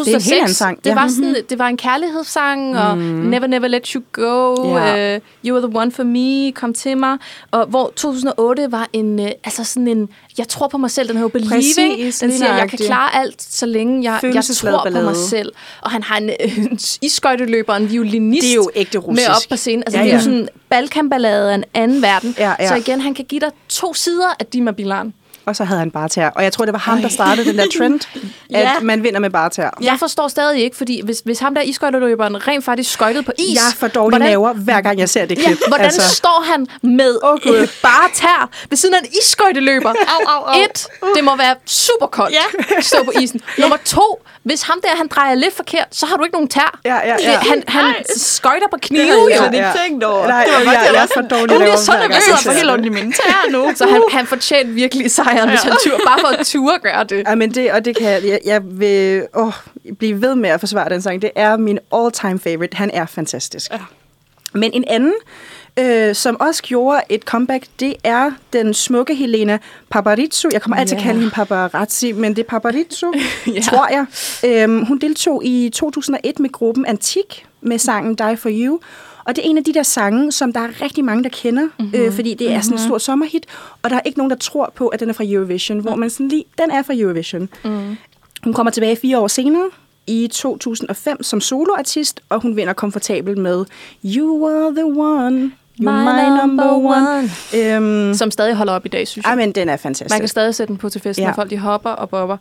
Er en helt sang, Det, ja. Var sådan, det var en kærlighedssang, og Never Never Let You Go, Ja. øh, You Are The One For Me, Kom Til Mig, og hvor 2008 var en, øh, altså sådan en, jeg tror på mig selv, den hedder Believing. Præcis, Den siger, jeg kan klare alt, så længe jeg, jeg tror på mig ballade. selv. Og han har en, øh, en isskøjteløber, en violinist. Det er jo ægte Med russisk. op på scenen. Altså, Ja, det er jo sådan Balkanballade af en anden verden. Ja, ja. Så igen, han kan give dig to sider af Dima Bilan. Og så havde han barter. Og jeg tror, det var ham, der startede den der trend, at Ja. man vinder med barter. Jeg forstår stadig ikke, fordi hvis, hvis ham der iskøjteløberen rent faktisk skøjtede på is... Jeg får dårlige hvordan- naver, hver gang jeg ser det Ja, klip. hvordan altså. står han med Åh, Gud. øh, bare tær ved siden af en isskøjteløber? Au, au, au. Et, det må være super koldt Ja. at stå på isen. Nummer to, hvis ham der han drejer lidt forkert, så har du ikke nogen tær. Ja, ja, ja. Han, han Nej. skøjter på knive, Det jo. jeg slet ja. ikke tænkt over. Nej, det var jeg, jeg, jeg får sådan, dårlige Nu bliver så nervøs, jeg får helt ondt i mine tæer nu. Så han, han fortjente virkelig sejren, hvis han tur, bare for at ture gøre det. Ja, men det, og det kan jeg, jeg, vil åh, blive ved med at forsvare den sang. Det er min all-time favorite. Han er fantastisk. Ja. Men en anden, øh, som også gjorde et comeback, det er den smukke Helena Paparizou. Jeg kommer altid Ja. at kalde hende Paparazzi, men det er Paparizou, Ja. tror jeg. Øhm, hun deltog i 2001 med gruppen Antik med sangen Die For You. Og det er en af de der sange, som der er rigtig mange, der kender, mm-hmm. øh, fordi det er sådan en stor sommerhit, og der er ikke nogen, der tror på, at den er fra Eurovision, hvor man sådan lige, den er fra Eurovision. Mm. Hun kommer tilbage fire år senere, i 2005 som soloartist, og hun vinder komfortabelt med You are the one, you're my, my number one. Øhm, Som stadig holder op i dag, synes jeg. men den er fantastisk. Man kan stadig sætte den på til festen, Ja. og folk de hopper og bobber.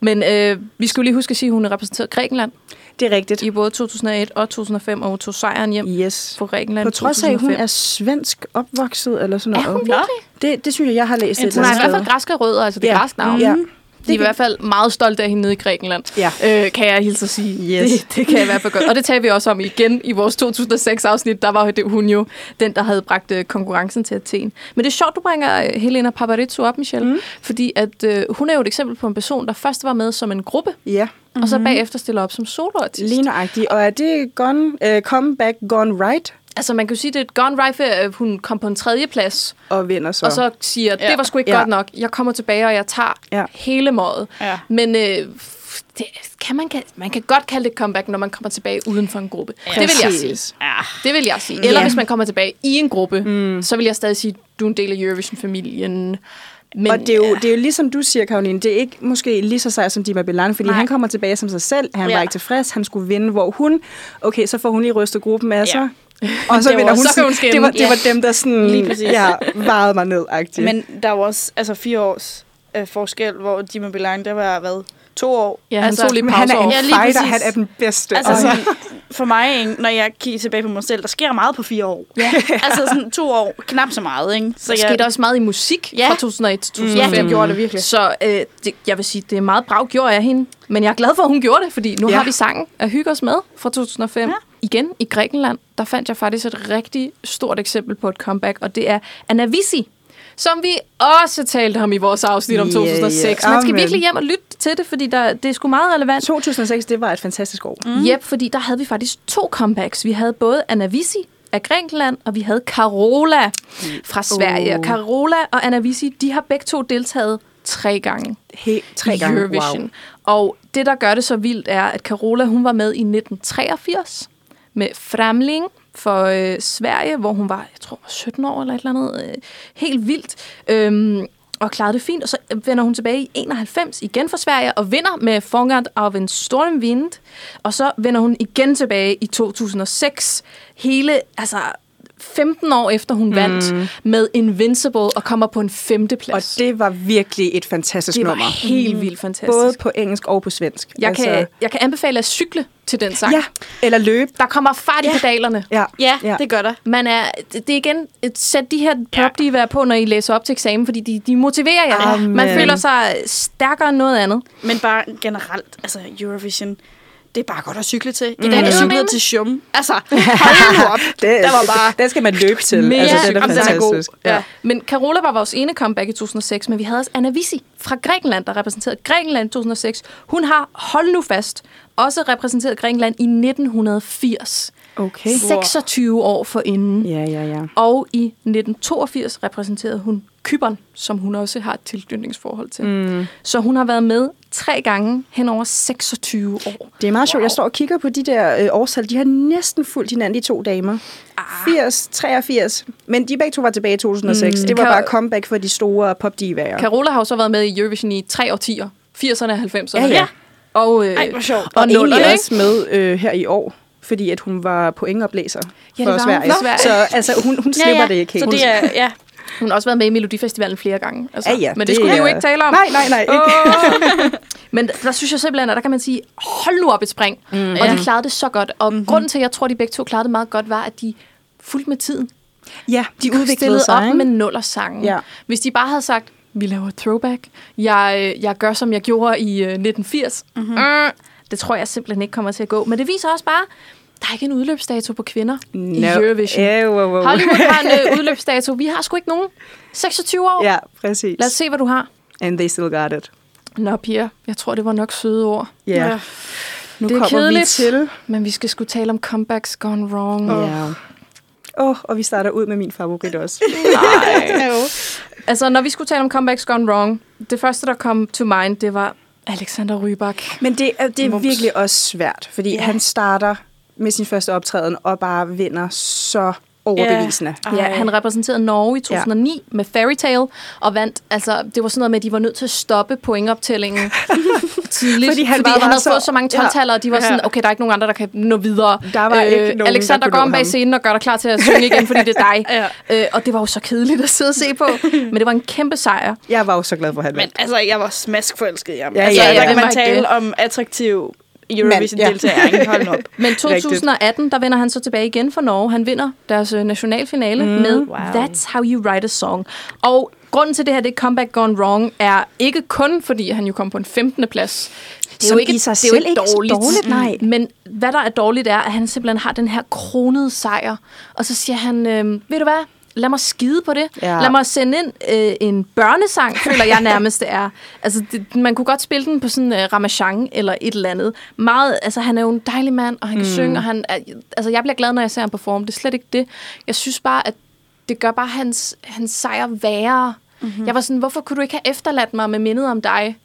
Men øh, vi skulle lige huske at sige, at hun har repræsenteret Grækenland Det er rigtigt. i både 2001 og 2005, og hun tog sejren hjem Yes. for Grækenland På trods af, at hun 2005. er svensk opvokset, eller sådan Er noget. hun virkelig? Det, det synes jeg, jeg har læst et Hun har i hvert fald græske rødder, altså det er Ja. græsk navn. Ja. De er i hvert fald meget stolte af hende nede i Grækenland, Ja. øh, kan jeg hilse at sige. Yes. Det, det kan jeg i hvert fald godt. Og det tager vi også om igen i vores 2006-afsnit. Der var det hun jo den, der havde bragt øh, konkurrencen til Athen. Men det er sjovt, du bringer øh, Helena Paparizou op, Michelle. Mm. Fordi at, øh, hun er jo et eksempel på en person, der først var med som en gruppe, Ja, mm-hmm. og så bagefter stiller op som soloartist. lige nøjagtigt. Og er det gone, uh, comeback gone right? Altså man kan jo sige, det er et gone right, at hun kom på en tredje plads, Og vinder så. og så siger, at Ja. det var sgu ikke Ja. godt nok. Jeg kommer tilbage, og jeg tager Ja. ja. hele mådet. Ja. Men øh, det kan man, kan, man kan godt kalde det et comeback, når man kommer tilbage uden for en gruppe. Ja. Det vil jeg sige. Ja. Det vil jeg sige. Eller Ja. hvis man kommer tilbage i en gruppe, mm. så vil jeg stadig sige, du er en del af Eurovision-familien. Men, og det er, jo, det er jo ligesom du siger, Karoline, det er ikke måske lige så sejt som Dima Bilan, fordi Nej. han kommer tilbage som sig selv, han Ja. var ikke tilfreds, han skulle vinde, hvor hun, okay, så får hun lige rystet gruppen af sig, Ja. Og så var- vinder hun, så hun sådan, det var, det Ja. var dem, der sådan, Lige præcis. ja, varede mig ned -agtigt. Men der er jo også altså, fire års øh, forskel, hvor Dima Bilan, der var hvad, to år. Ja, han altså, tog lige Men han er en. Ja, lige fighter, præcis. han er den bedste. Altså Og- sådan, for mig, ikke, når jeg kigger tilbage på mig selv, der sker meget på fire år. Ja. altså sådan to år, knap så meget, ikke? Så Der skete også meget i musik Ja. fra 2001 til Ja, 2005. det gjorde det virkelig. Så øh, det, jeg vil sige, det er meget brav gjort af hende. Men jeg er glad for, at hun gjorde det, fordi nu Ja. ja. har vi sangen at hygge os med fra 2005. Ja. Igen i Grækenland, der fandt jeg faktisk et rigtig stort eksempel på et comeback, og det er Anavisi, som vi også talte om i vores afsnit om Ja, 2006. ja. Man skal virkelig hjem og lytte til det, fordi der, det er sgu meget relevant. 2006, det var et fantastisk år. Mm. Yep, fordi der havde vi faktisk to comebacks. Vi havde både Anavisi af Grækenland, og vi havde Carola fra Sverige. Oh. Carola og Anavisi, de har begge to deltaget tre gange Helt tre gange. Eurovision. Wow. Og det, der gør det så vildt, er, at Carola hun var med i 1983 med Framling for øh, Sverige, hvor hun var, jeg tror, 17 år eller et eller andet. Øh, helt vildt. Øhm, og klarede det fint. Og så vender hun tilbage i 91 igen for Sverige og vinder med Fångert af en Stormvind. Og så vender hun igen tilbage i 2006. Hele, altså 15 år efter hun mm. vandt med Invincible og kommer på en femteplads. Og det var virkelig et fantastisk det var nummer. helt vildt fantastisk. Både på engelsk og på svensk. Jeg, altså, kan, jeg kan anbefale at cykle til den sang. Ja, eller løbe. Der kommer fart i Ja. pedalerne. Ja, Ja, ja. det gør der. Man er, det er igen, sæt de her pop, de er på, når I læser op til eksamen, fordi de, de motiverer jer. Amen. Man føler sig stærkere end noget andet. Men bare generelt, altså Eurovision, det er bare godt at cykle til. I dag Mm. jeg Ja, cyklede til Shum. Altså, hold nu op. Det, Der var bare... den skal man løbe til. Mere altså, det er jamen, den er god. fantastisk. Ja. Men Carola var vores ene comeback i 2006, men vi havde også Anna Vissi fra Grækenland, der repræsenterede Grækenland i 2006. Hun har, hold nu fast, også repræsenteret Grækenland i 1980. Okay. 26 år for inden. Ja, ja, ja. Og i 1982 repræsenterede hun Kypern, som hun også har et tilknytningsforhold til. Mm. Så hun har været med tre gange hen over 26 år. Det er meget sjovt. Jeg står og kigger på de der øh, årstal. De har næsten fulgt hinanden, de to damer. Ah. 80, 83. Men de begge to var tilbage i 2006. Mm, det var Kan- bare comeback for de store popdivaer. Carola har jo så været med i Eurovision i tre årtier. 80'erne og 90'erne. Ja, ja. Og, øh, Ej, hvor sjovt. Og, og egentlig også med øh, her i år, fordi at hun var pointoplæser Ja, det for Sverige. Sverige. Så altså, hun, hun slipper det ikke helt. Så det er, ja. Hun har også været med i Melodifestivalen flere gange. Altså. Ja, ja, Men det, det skulle vi jo er- ikke tale om. Nej, nej, nej. Ikke. Men der synes jeg simpelthen, at der kan man sige, hold nu op et spring. Mm. Og Ja. de klarede det så godt. Og mm-hmm. grunden til, at jeg tror, at de begge to klarede det meget godt, var, at de fulgte med tiden. Ja, de udviklede stillede sig. op ikke? med nuller sangen. Ja. Hvis de bare havde sagt, vi laver et throwback, jeg, øh, jeg gør, som jeg gjorde i øh, 1980, mm-hmm. øh, det tror jeg simpelthen ikke kommer til at gå. Men det viser også bare, der er ikke en udløbsdato på kvinder no. i Eurovision. Yeah, wow, wow. Hollywood har en øh, udløbsdato. Vi har sgu ikke nogen. 26 år. Ja, præcis. Lad os se, hvad du har. And they still got it. Nå, Pia, jeg tror, det var nok søde ord. Ja. Ja. Nu Det er kommer kedeligt. vi til. Men vi skal skulle tale om comebacks gone wrong. Åh, oh, og vi starter ud med min favorit også. Jo. Altså, når vi skulle tale om comebacks gone wrong, det første, der kom to mind, det var Alexander Rybak. Men det er, det er Mums. virkelig også svært, fordi ja. han starter med sin første optræden, og bare vinder så overbevisende. Ej. Ja, han repræsenterede Norge i 2009 ja. med Fairy Tale, og vandt, altså, det var sådan noget med, at de var nødt til at stoppe pointoptællingen tidligt, Fordi han fordi han havde så- fået så mange Ja. 12 og de var Ja. sådan, okay, der er ikke nogen andre, der kan nå videre. Der var ikke nogen, der Alexander, kunne gå nå om bag scenen og gør dig klar til at synge igen, fordi det er dig. Ja. Øh, og det var jo så kedeligt at sidde og se på, men det var en kæmpe sejr. Jeg var jo så glad for, at han Men altså, jeg var smaskforelsket i ham. Ja, altså, ja, ja. Der kan man tale det? om attraktiv ja. Eurovision-deltager. ikke? Hold op. Men 2018, der vender han så tilbage igen for Norge. Han vinder deres øh, nationalfinale mm, med wow. That's How You Write a Song. Og grunden til det her, det Comeback Gone Wrong, er ikke kun fordi han jo kom på en 15. plads. Det er Som jo ikke, i sig det er jo ikke dårligt. dårligt, nej. Men hvad der er dårligt er, at han simpelthen har den her kronede sejr. Og så siger han, øh, ved du hvad, lad mig skide på det. Ja. Lad mig sende ind øh, en børnesang, føler jeg nærmest det er. Altså, det, man kunne godt spille den på sådan en øh, ramachan eller et eller andet. Meget, altså, han er jo en dejlig mand, og han kan mm. synge, og han er, altså, jeg bliver glad, når jeg ser ham performe. Det er slet ikke det. Jeg synes bare, at det gør bare hans, hans sejr værre. Mm-hmm. Jeg var sådan, hvorfor kunne du ikke have efterladt mig med mindet om dig,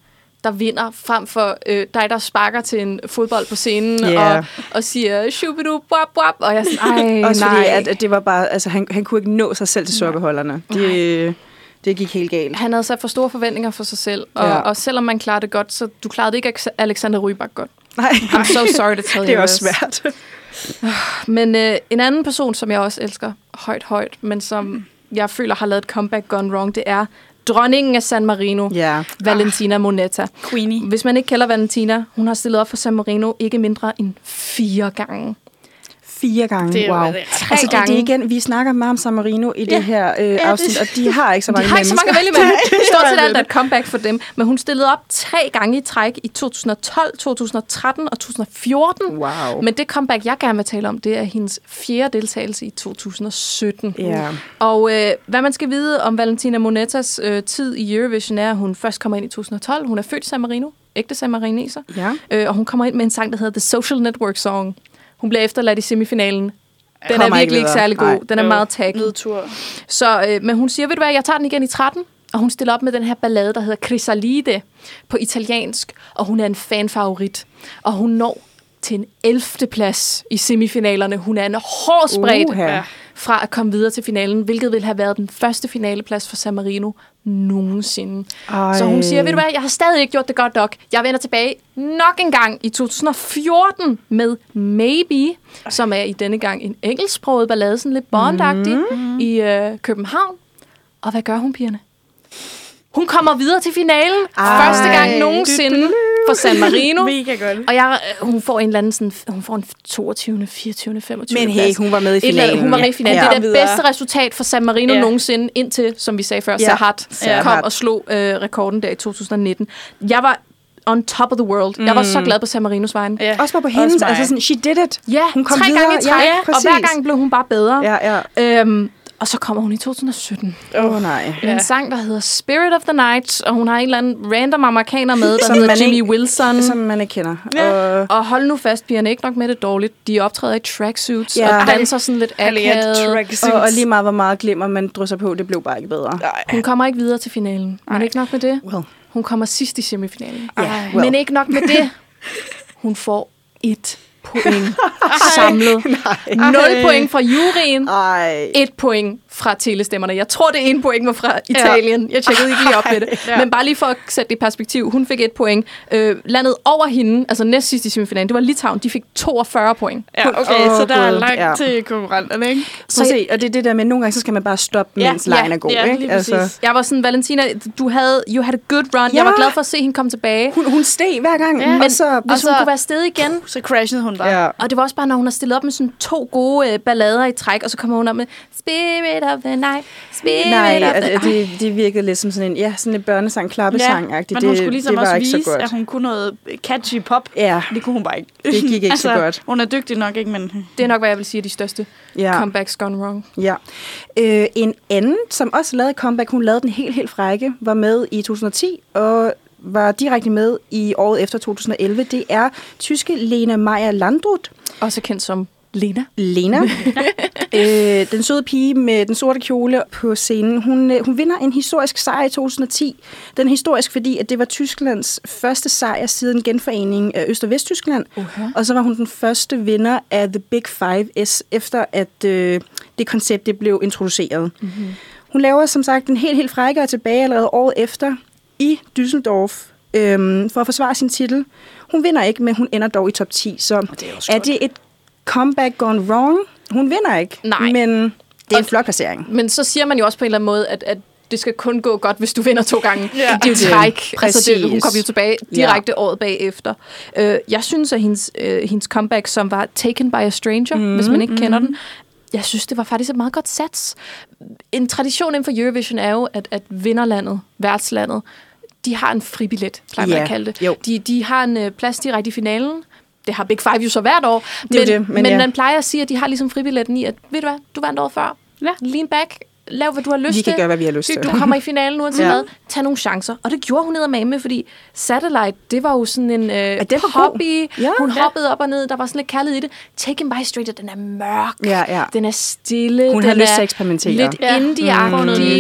der vinder, frem for øh, dig, der sparker til en fodbold på scenen Ja. og, og siger, shubidu, bwap, bwap, og jeg er sådan, ej, Også nej. fordi, at, at det var bare, altså han, han kunne ikke nå sig selv til sokkeholderne. Det, det gik helt galt. Han havde sat for store forventninger for sig selv, og, Ja. og selvom man klarede det godt, så du klarede ikke Alex- Alexander Rybak godt. Nej, I'm so sorry to tell det you er også this. svært. Men øh, en anden person, som jeg også elsker højt, højt, men som jeg føler har lavet et comeback gone wrong, det er dronningen af San Marino, Ja. Valentina Monetta. Queenie. Hvis man ikke kender Valentina, hun har stillet op for San Marino ikke mindre end fire gange. Fire gange, Det er wow. det er Tre altså, gange. det er igen, vi snakker meget om San Marino i Ja. det her øh, det- afsnit, og de har ikke så De mange har ikke så mange at mennesker. vælge med. Stort set alt er et comeback for dem. Men hun stillede op tre gange i træk i 2012, 2013 og 2014. Wow. Men det comeback, jeg gerne vil tale om, det er hendes fjerde deltagelse i 2017. Ja. Og øh, hvad man skal vide om Valentina Monettas øh, tid i Eurovision er, at hun først kommer ind i 2012. Hun er født i San Marino, ægte San Marineser. Ja. Øh, og hun kommer ind med en sang, der hedder The Social Network Song. Hun bliver efterladt i semifinalen. Den er virkelig ikke særlig god. Nej. Den er Jo. meget taggy. Nedtur. Så, øh, men hun siger, ved du hvad, jeg tager den igen i 13. Og hun stiller op med den her ballade, der hedder Chrysalide på italiensk. Og hun er en fanfavorit. Og hun når til en 11. plads i semifinalerne. Hun er en hård spredt Uha. Fra at komme videre til finalen, hvilket ville have været den første finaleplads for San Marino nogensinde. Ej. Så hun siger, ved du hvad, jeg har stadig ikke gjort det godt nok. Jeg vender tilbage nok en gang i 2014 med Maybe, som er i denne gang en engelsksproget ballade, sådan lidt bondagtig, mm. i øh, København. Og hvad gør hun, pigerne? Hun kommer videre til finalen. Ej. Første gang nogensinde for San Marino. Mega godt. Og jeg, øh, hun får en eller anden sådan, hun får en 22., 24., 25. Men hey, plads. hun var med i Et finalen. Hun var med i finalen. Ja. Det er det bedste resultat for San Marino Ja. ja. nogensinde, indtil, som vi sagde før, Ja. ja. Sahat Serhat. kom og slog øh, rekorden der i 2019. Jeg var on top of the world. Mm. Jeg var så glad på San Marinos vegne. Ja. Også bare på hendes, altså sådan, she did it. Ja, Hun kom tre videre. gange i træk, Ja, og præcis. hver gang blev hun bare bedre. Ja, ja. Øhm, og så kommer hun i 2017 Åh, oh, nej. med en sang, der hedder Spirit of the Night, og hun har en eller anden random amerikaner med, der Som hedder Jimmy ikke- Wilson. Som man ikke kender. Ja. Og, Og hold nu fast, pigerne er ikke nok med det dårligt. De optræder i tracksuits Ja. og danser sådan lidt akavet. tracksuits. og, og lige meget, hvor meget glimmer man drysser på, det blev bare ikke bedre. Nej. Hun kommer ikke videre til finalen. Men ikke nok med det. Well. Hun kommer sidst i semifinalen. Ja, Ej. well. Men ikke nok med det. Hun får et point samlet. Nul point fra juryen. Ej. Et point fra telestemmerne. Jeg tror, det ene point var fra Italien. Jeg tjekkede ikke lige op med det. Ja. Men bare lige for at sætte det i perspektiv. Hun fik et point. Øh, landet over hende, altså næst sidst i semifinalen, det var Litauen. De fik 42 point. Ja, okay, Åh, så der er Gud, langt ja. til konkurrenterne, ikke? Så se, og det er det der med, at nogle gange så skal man bare stoppe, Ja, mens lejen ja, er god. ja, ikke? lige præcis. Jeg var sådan, Valentina, du havde, you had a good run. Ja. Jeg var glad for at se hende komme tilbage. Hun, hun steg hver gang, Ja. og så... Hvis så- hun kunne være sted igen. Så crashede hun bare. Ja. Og det var også bare, når hun har stillet op med sådan to gode øh, ballader i træk, og så kommer hun op med Spirit of the Night, Spirit Nej, at, the det, det virkede lidt som sådan en, ja, sådan en børnesang, klappesang men det, hun skulle ligesom det var også ikke vise, så godt. at hun kunne noget catchy pop. Ja, Det kunne hun bare ikke. det gik ikke så godt. Hun er dygtig nok, ikke? Men Det er nok, hvad jeg vil sige er de største Ja. ja. comebacks gone wrong. Ja. Øh, en anden, som også lavede comeback, hun lavede den helt, helt frække, var med i 2010 og var direkte med i året efter 2011. Det er tyske Lena Meyer Landrut. Også kendt som Lena. Lena, øh, den søde pige med den sorte kjole på scenen, hun, øh, hun vinder en historisk sejr i 2010. Den er historisk, fordi at det var Tysklands første sejr siden genforeningen af Øst- og Vesttyskland. Uh-huh. Og så var hun den første vinder af The Big Five S, efter at øh, det koncept det blev introduceret. Mm-hmm. Hun laver som sagt en helt, helt frække og tilbage allerede året efter i Düsseldorf øhm, for at forsvare sin titel. Hun vinder ikke, men hun ender dog i top 10. Så det er er det et comeback gone wrong? Hun vinder ikke, Nej. men det er en flot placering. Men så siger man jo også på en eller anden måde, at, at det skal kun gå godt, hvis du vinder to gange. Ja. Det jo Det det. træk. Altså, det, hun Præcis. kom jo tilbage direkte ja. året bagefter. Uh, jeg synes, at hendes, uh, hendes comeback, som var Taken by a Stranger, mm, hvis man ikke kender den, jeg synes, det var faktisk et meget godt sats. En tradition inden for Eurovision er jo, at, at vinderlandet, værtslandet, de har en fribillet, plejer man Ja, at kalde det. jo. De, de har en uh, plads direkte i finalen. Det har Big Five jo så hvert år. Det men det, men men ja. man plejer at sige, at de har ligesom fribilletten i, at ved du hvad, du vandt året før. Ja. Lean back, lav hvad du har lyst Vi til. kan gøre, hvad vi har lyst til. Du kommer i finalen uanset Ja. ja. hvad. Tag nogle chancer. Og det gjorde hun ned med, fordi Satellite, det var jo sådan en øh, var god. hobby. Ja. hun Ja. hoppede op og ned. Der var sådan lidt kærlighed i det. Taken by Stranger, den er mørk. Ja, ja. Den er stille. Hun den har lyst til at eksperimentere. Lidt Ja. indie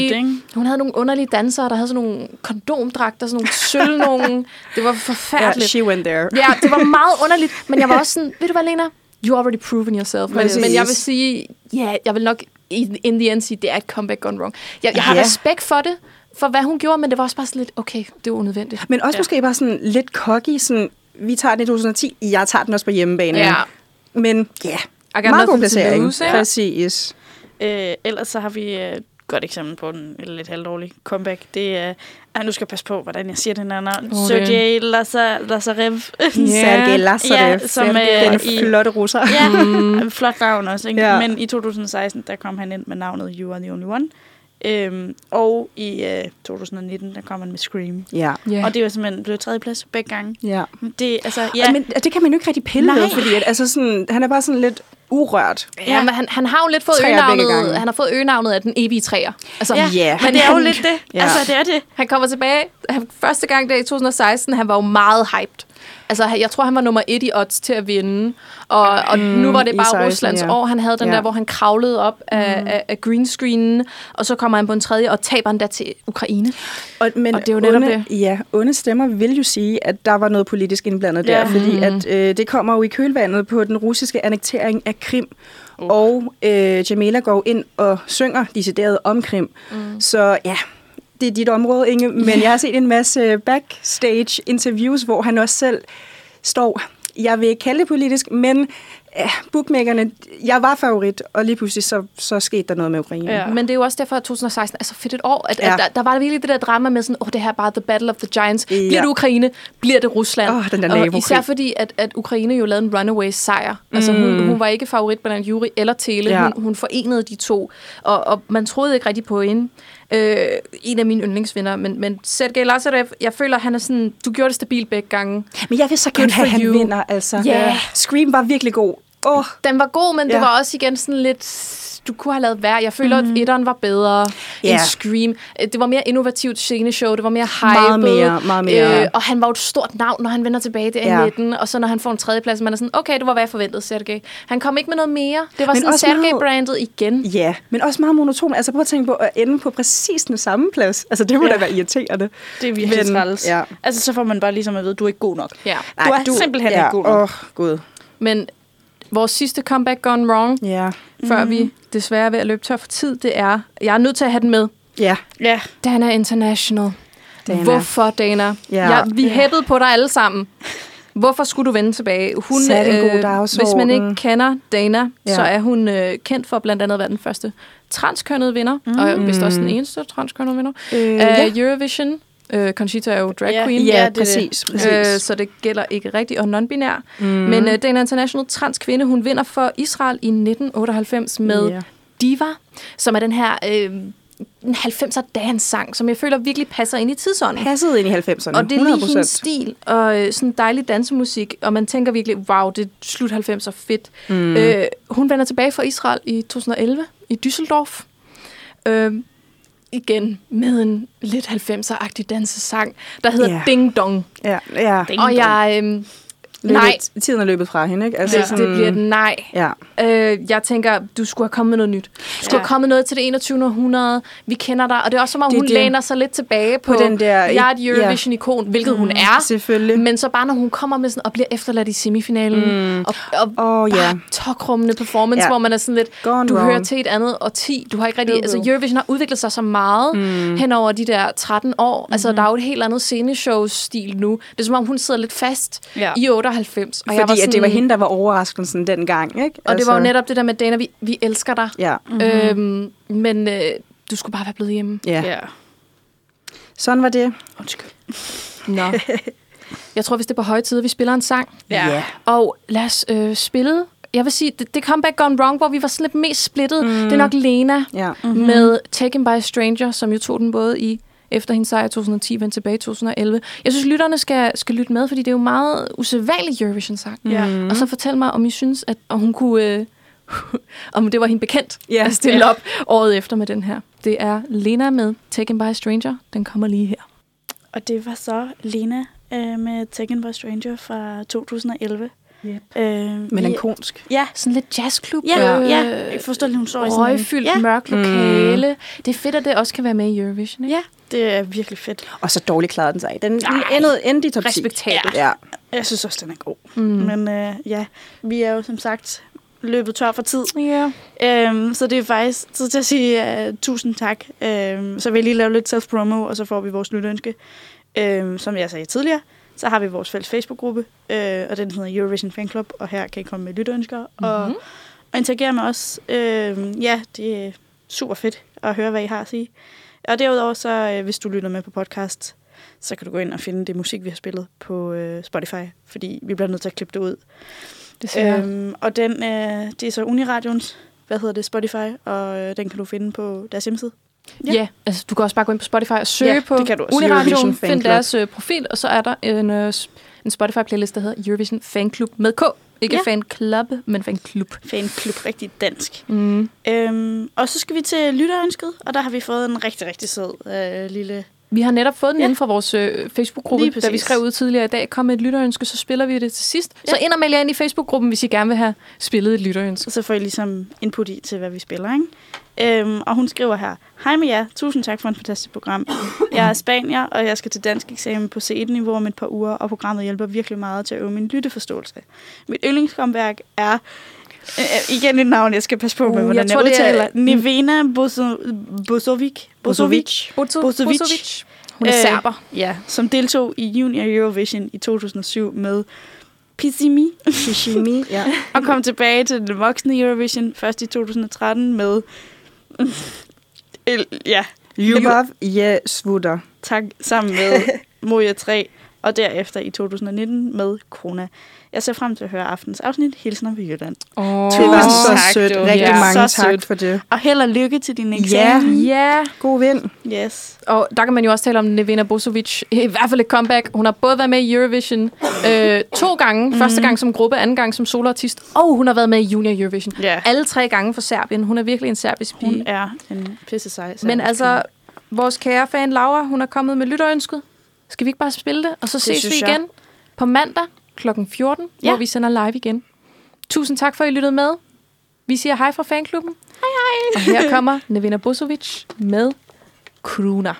ikke? Hun havde nogle underlige dansere, der havde sådan nogle kondomdragter, sådan nogle sølv nogle. Det var forfærdeligt. she went there. Ja, det var meget underligt, men jeg var også sådan, ved du hvad, Lena? You already proven yourself. Men, men jeg vil sige, ja, jeg vil nok in, in the end sige, det er et comeback gone wrong. Jeg, jeg har Ja. respekt for det, for hvad hun gjorde, men det var også bare sådan lidt, okay, det var unødvendigt. Men også ja. måske bare sådan lidt cocky, sådan, vi tager den i 2010, jeg tager den også på hjemmebane. Ja. Men ja, I got meget god nothing to placering. lose, ikke? Præcis. Øh, ellers så har vi øh, godt eksempel på en lidt halvdårlig comeback. Det er, at nu skal jeg passe på, hvordan jeg siger den her navn. Oh, Sergej Laza- Lazarev. Sergej Lazarev. Ja, som, øh, den flotte russer. ja, flot navn også. Ikke? Ja. Men i 2016, der kom han ind med navnet You Are The Only One. Øhm, og i øh, 2019, der kom han med Scream. Ja. Ja. Og det var simpelthen blevet tredje plads begge gange. ja. Det, altså, Ja. ja, Men det kan man jo ikke rigtig pille Nej. ved, fordi at, altså sådan, han er bare sådan lidt urørt. Ja, men han, han har jo lidt fået øgenavnet, han har fået øgenavnet af den evige træer. Altså, ja, Ja. men det er jo lidt det. Ja. Ja. Altså, det er det. Han kommer tilbage. Han, første gang der i 2016, han var jo meget hyped. Altså, jeg tror, han var nummer et i odds til at vinde. Og, og mm, nu var det bare 16, Ruslands ja. år. Han havde den Ja. der, hvor han kravlede op af, mm. af, af greenscreenen, og så kommer han på en tredje, og taber han der til Ukraine. Og, men Og det er jo netop onde, Ja, onde stemmer vil jo sige, at der var noget politisk indblandet der, Ja. fordi at, øh, det kommer jo i kølvandet på den russiske annektering af Krim, uh. og øh, Jamila går ind og synger decideret om Krim. Mm. Så ja, det er dit område, Inge, men jeg har set en masse backstage interviews, hvor han også selv står, jeg vil ikke kalde det politisk, men ja, bookmakerne, jeg var favorit, og lige pludselig så, så skete der noget med Ukraine. Ja. Men det er jo også derfor, at 2016 er så fedt et år. At, Ja. at der, der var virkelig det der drama med sådan, åh, oh, det her er bare the battle of the giants. Ja. Bliver det Ukraine? Bliver det Rusland? Åh, den der og især fordi, at, at Ukraine jo lavede en runaway sejr. Altså, hun, hun var ikke favorit blandt Juri eller Tele. Ja. Hun, hun forenede de to. Og, og man troede ikke rigtig på hende. Øh, en af mine yndlingsvinder. Men, men Sergej Lazarev, jeg føler, han er sådan, du gjorde det stabilt begge gange. Men jeg vil så gerne have, at han vinder, altså. Ja. Scream var virkelig god. Åh, oh, Den var god, men ja. Det var også igen sådan lidt... Du kunne have lavet værre. Jeg føler, mm. at etteren var bedre Ja. end Scream. Øh, Det var mere innovativt sceneshow. Det var mere hyped. Meget mere, meget mere. Øh, og han var jo et stort navn, når han vender tilbage der Ja. i 19. Og så når han får en tredjeplads, man er sådan, okay, det var hvad jeg forventede, Sergej. Han kom ikke med noget mere. Det var Men sådan også meget- Sergej-brandet igen. ja. Men også meget monoton. Altså prøv at tænke på at ende på præcis den samme plads. Altså det må Ja. da være irriterende. Det er virkelig Men- træls. ja. Altså, så får man bare ligesom at vide, at du er ikke god nok. Ja. Du er simpelthen ja. ikke god nok. Åh, oh, gud. Men vores sidste comeback gone wrong, Ja. før vi desværre er ved at løbe tør for tid, det er, jeg er nødt til at have den med. Ja. Ja, Dana International. Dana. Hvorfor, Dana? Ja. Ja, vi Ja. på dig alle sammen. Hvorfor skulle du vende tilbage? Hun, øh, Satte en god hvis man dagsorden. ikke kender Dana, Ja. ja. så er hun øh, kendt for blandt andet at være den første transkønnede vinder, mm. og vist også den eneste transkønnede vinder, Øh, af ja. Eurovision. Øh, Conchita er jo drag queen. Ja, Ja, det præcis. præcis. Øh, så det gælder ikke rigtigt, og non-binær. Mm. Men øh, Dana International transkvinde, hun vinder for Israel i 1998 med Ja. Diva, som er den her øh, en 90'er dance-sang, som jeg føler virkelig passer ind i tidsånden. Passede ind i 90'erne. Og det er lige 100%. hendes stil, og øh, sådan dejlig dansemusik, og man tænker virkelig, wow, det er slut 90'er fedt. Mm. Øh, hun vender tilbage fra Israel i 2011 i Düsseldorf. Øh, igen med en lidt 90'er-agtig dansesang, der hedder yeah. Ding Dong. Ja, ja. Ding Og jeg, øh, Løbet, Nej. Tiden er løbet fra hende, ikke? Altså, Det, det bliver et nej. Ja. Øh, jeg tænker, du skulle have kommet med noget nyt. Du skulle Ja. have kommet noget til det 21. århundrede. Vi kender dig. Og det er også som om, Det hun det. læner sig lidt tilbage på, På den der- jeg er et Eurovision-ikon, hvilket hun er. Selvfølgelig. Men så bare, når hun kommer med sådan, og bliver efterladt i semifinalen, mm. og, og bare ja. tokrummende performance, Ja. hvor man er sådan lidt, Gone du wrong. hører til et andet årti. Du har ikke rigtig, altså. Eurovision har udviklet sig så meget mm. hen over de der 13 år. Altså, der er jo et helt andet sceneshow-stil nu. Det er som om, hun sidder lidt fast Ja. i 98. Og Fordi jeg var sådan, at det var hende, der var overraskelsen dengang, ikke? Og det var jo netop det der med, Dana, vi, vi elsker dig. Ja, Mm-hmm. Øhm, men øh, du skulle bare være blevet hjemme. ja. Ja. Sådan var det. Undskyld. Nå. Jeg tror, hvis det er på høje tid, vi spiller en sang. Ja. Ja. Og lad os øh, spille... Jeg vil sige, det, det comeback gone wrong, hvor vi var sådan lidt mest splittet. Mm. Det er nok Lena Ja. mm-hmm. med Taken by a Stranger, som jo tog den både i efter hendes sejr i 2010, vendte tilbage i 2011. Jeg synes, lytterne skal, skal lytte med, fordi det er jo meget usædvanligt Eurovision-sang. Ja. Mm. Og så fortæl mig, om I synes, at om hun kunne... Øh, om det var hende bekendt Ja. at stille op året efter med den her. Det er Lena med Taken by a Stranger. Den kommer lige her. Og det var så Lena øh, med Taken by Stranger fra 2011. Yep. Øh, Melankolsk. Ja, Sådan lidt jazzklub. ja, øh, ja. Jeg forstår lige, hun står i sådan en- Røgfyldt, ja. mørkt lokale. Mm. Det er fedt, at det også kan være med i Eurovision. Ikke? Ja, det er virkelig fedt. Og så dårligt klarede den sig. Den endte i top 10. Respektabelt. Ja. Jeg synes også, den er god. Mm. Men øh, ja, vi er jo som sagt løbet tør for tid. Ja. Øhm, så det er faktisk så til at sige uh, tusind tak. Øhm, så vil jeg lige lave lidt self-promo, og så får vi vores lytønske. Øhm, som jeg sagde tidligere, så har vi vores fælles Facebook-gruppe, øh, og den hedder Eurovision Fan Club, og her kan I komme med lytønsker mm-hmm. og, Mhm. og interagere med os. Øhm, ja, det er super fedt at høre, hvad I har at sige. Og derudover, så øh, hvis du lytter med på podcast, så kan du gå ind og finde det musik, vi har spillet på øh, Spotify, fordi vi bliver nødt til at klippe det ud. Det ser øhm, og den, øh, det er så Uniradions, hvad hedder det, Spotify, og øh, den kan du finde på deres hjemmeside. ja. ja, altså du kan også bare gå ind på Spotify og søge Ja, på det kan du også. Uniradioen, find deres øh, profil, og så er der en, øh, en Spotify-playlist, der hedder Eurovision Fan Club med K. Ikke Ja. ja. fan club, men fan klub. Fanklub, rigtig dansk. Mm. Øhm, og så skal vi til lytterønsket, og der har vi fået en rigtig, rigtig sød øh, lille... Vi har netop fået den Ja. inden fra vores øh, Facebook-gruppe, da vi skrev ud tidligere i dag. Kom med et lytterønske, så spiller vi det til sidst. Ja. Så ind og meld jer ind i Facebook-gruppen, hvis I gerne vil have spillet et lytterønske. Og så får I ligesom input i til, hvad vi spiller, ikke? Øhm, og hun skriver her, Hej med jer, tusind tak for en fantastisk program. Jeg er spanier, og jeg skal til dansk eksamen på C1-niveau om et par uger, og programmet hjælper virkelig meget til at øve min lytteforståelse. Mit yndlingskomværk er, øh, igen et navn, jeg skal passe på med, Uh, hvordan jeg jeg, tror, er- udtaler. Nivena Boso- Bosovic. Bosovic. Bozo- Bozovic. Bozovic. Hun er Øh, serber. Ja, som deltog i Junior Eurovision i 2007 med Pissimi, Shishimi. Ja. og kom tilbage til den voksne Eurovision først i 2013 med... El- ja, Ljubov je svutter. tak, sammen med Moja 3, og derefter i 2019 med Krona. Jeg ser frem til at høre aftens afsnit. Hilsner fra Jylland. Oh. Det var Tusind så tak, sødt. Rigtig Ja. mange Så tak sødt. for det. Og held og lykke til din Ja. eksamen. Ja, God vind. Yes. og der kan man jo også tale om Nevena Bosovic. I hvert fald et comeback. Hun har både været med i Eurovision øh, to gange. Mm. Første gang som gruppe, anden gang som soloartist. Og hun har været med i Junior Eurovision. Ja. Alle tre gange for Serbien. Hun er virkelig en serbisk pige. Hun er en pisse sej. Men altså, vores kære fan Laura, hun er kommet med lytterønsket. Skal vi ikke bare spille det? Og så ses synes vi jeg. igen på mandag kl. 14, ja. Hvor vi sender live igen. Tusind tak for, at I lyttede med. Vi siger hej fra fanklubben. Hej hej. Og her kommer Nevena Bosovic med Kruna.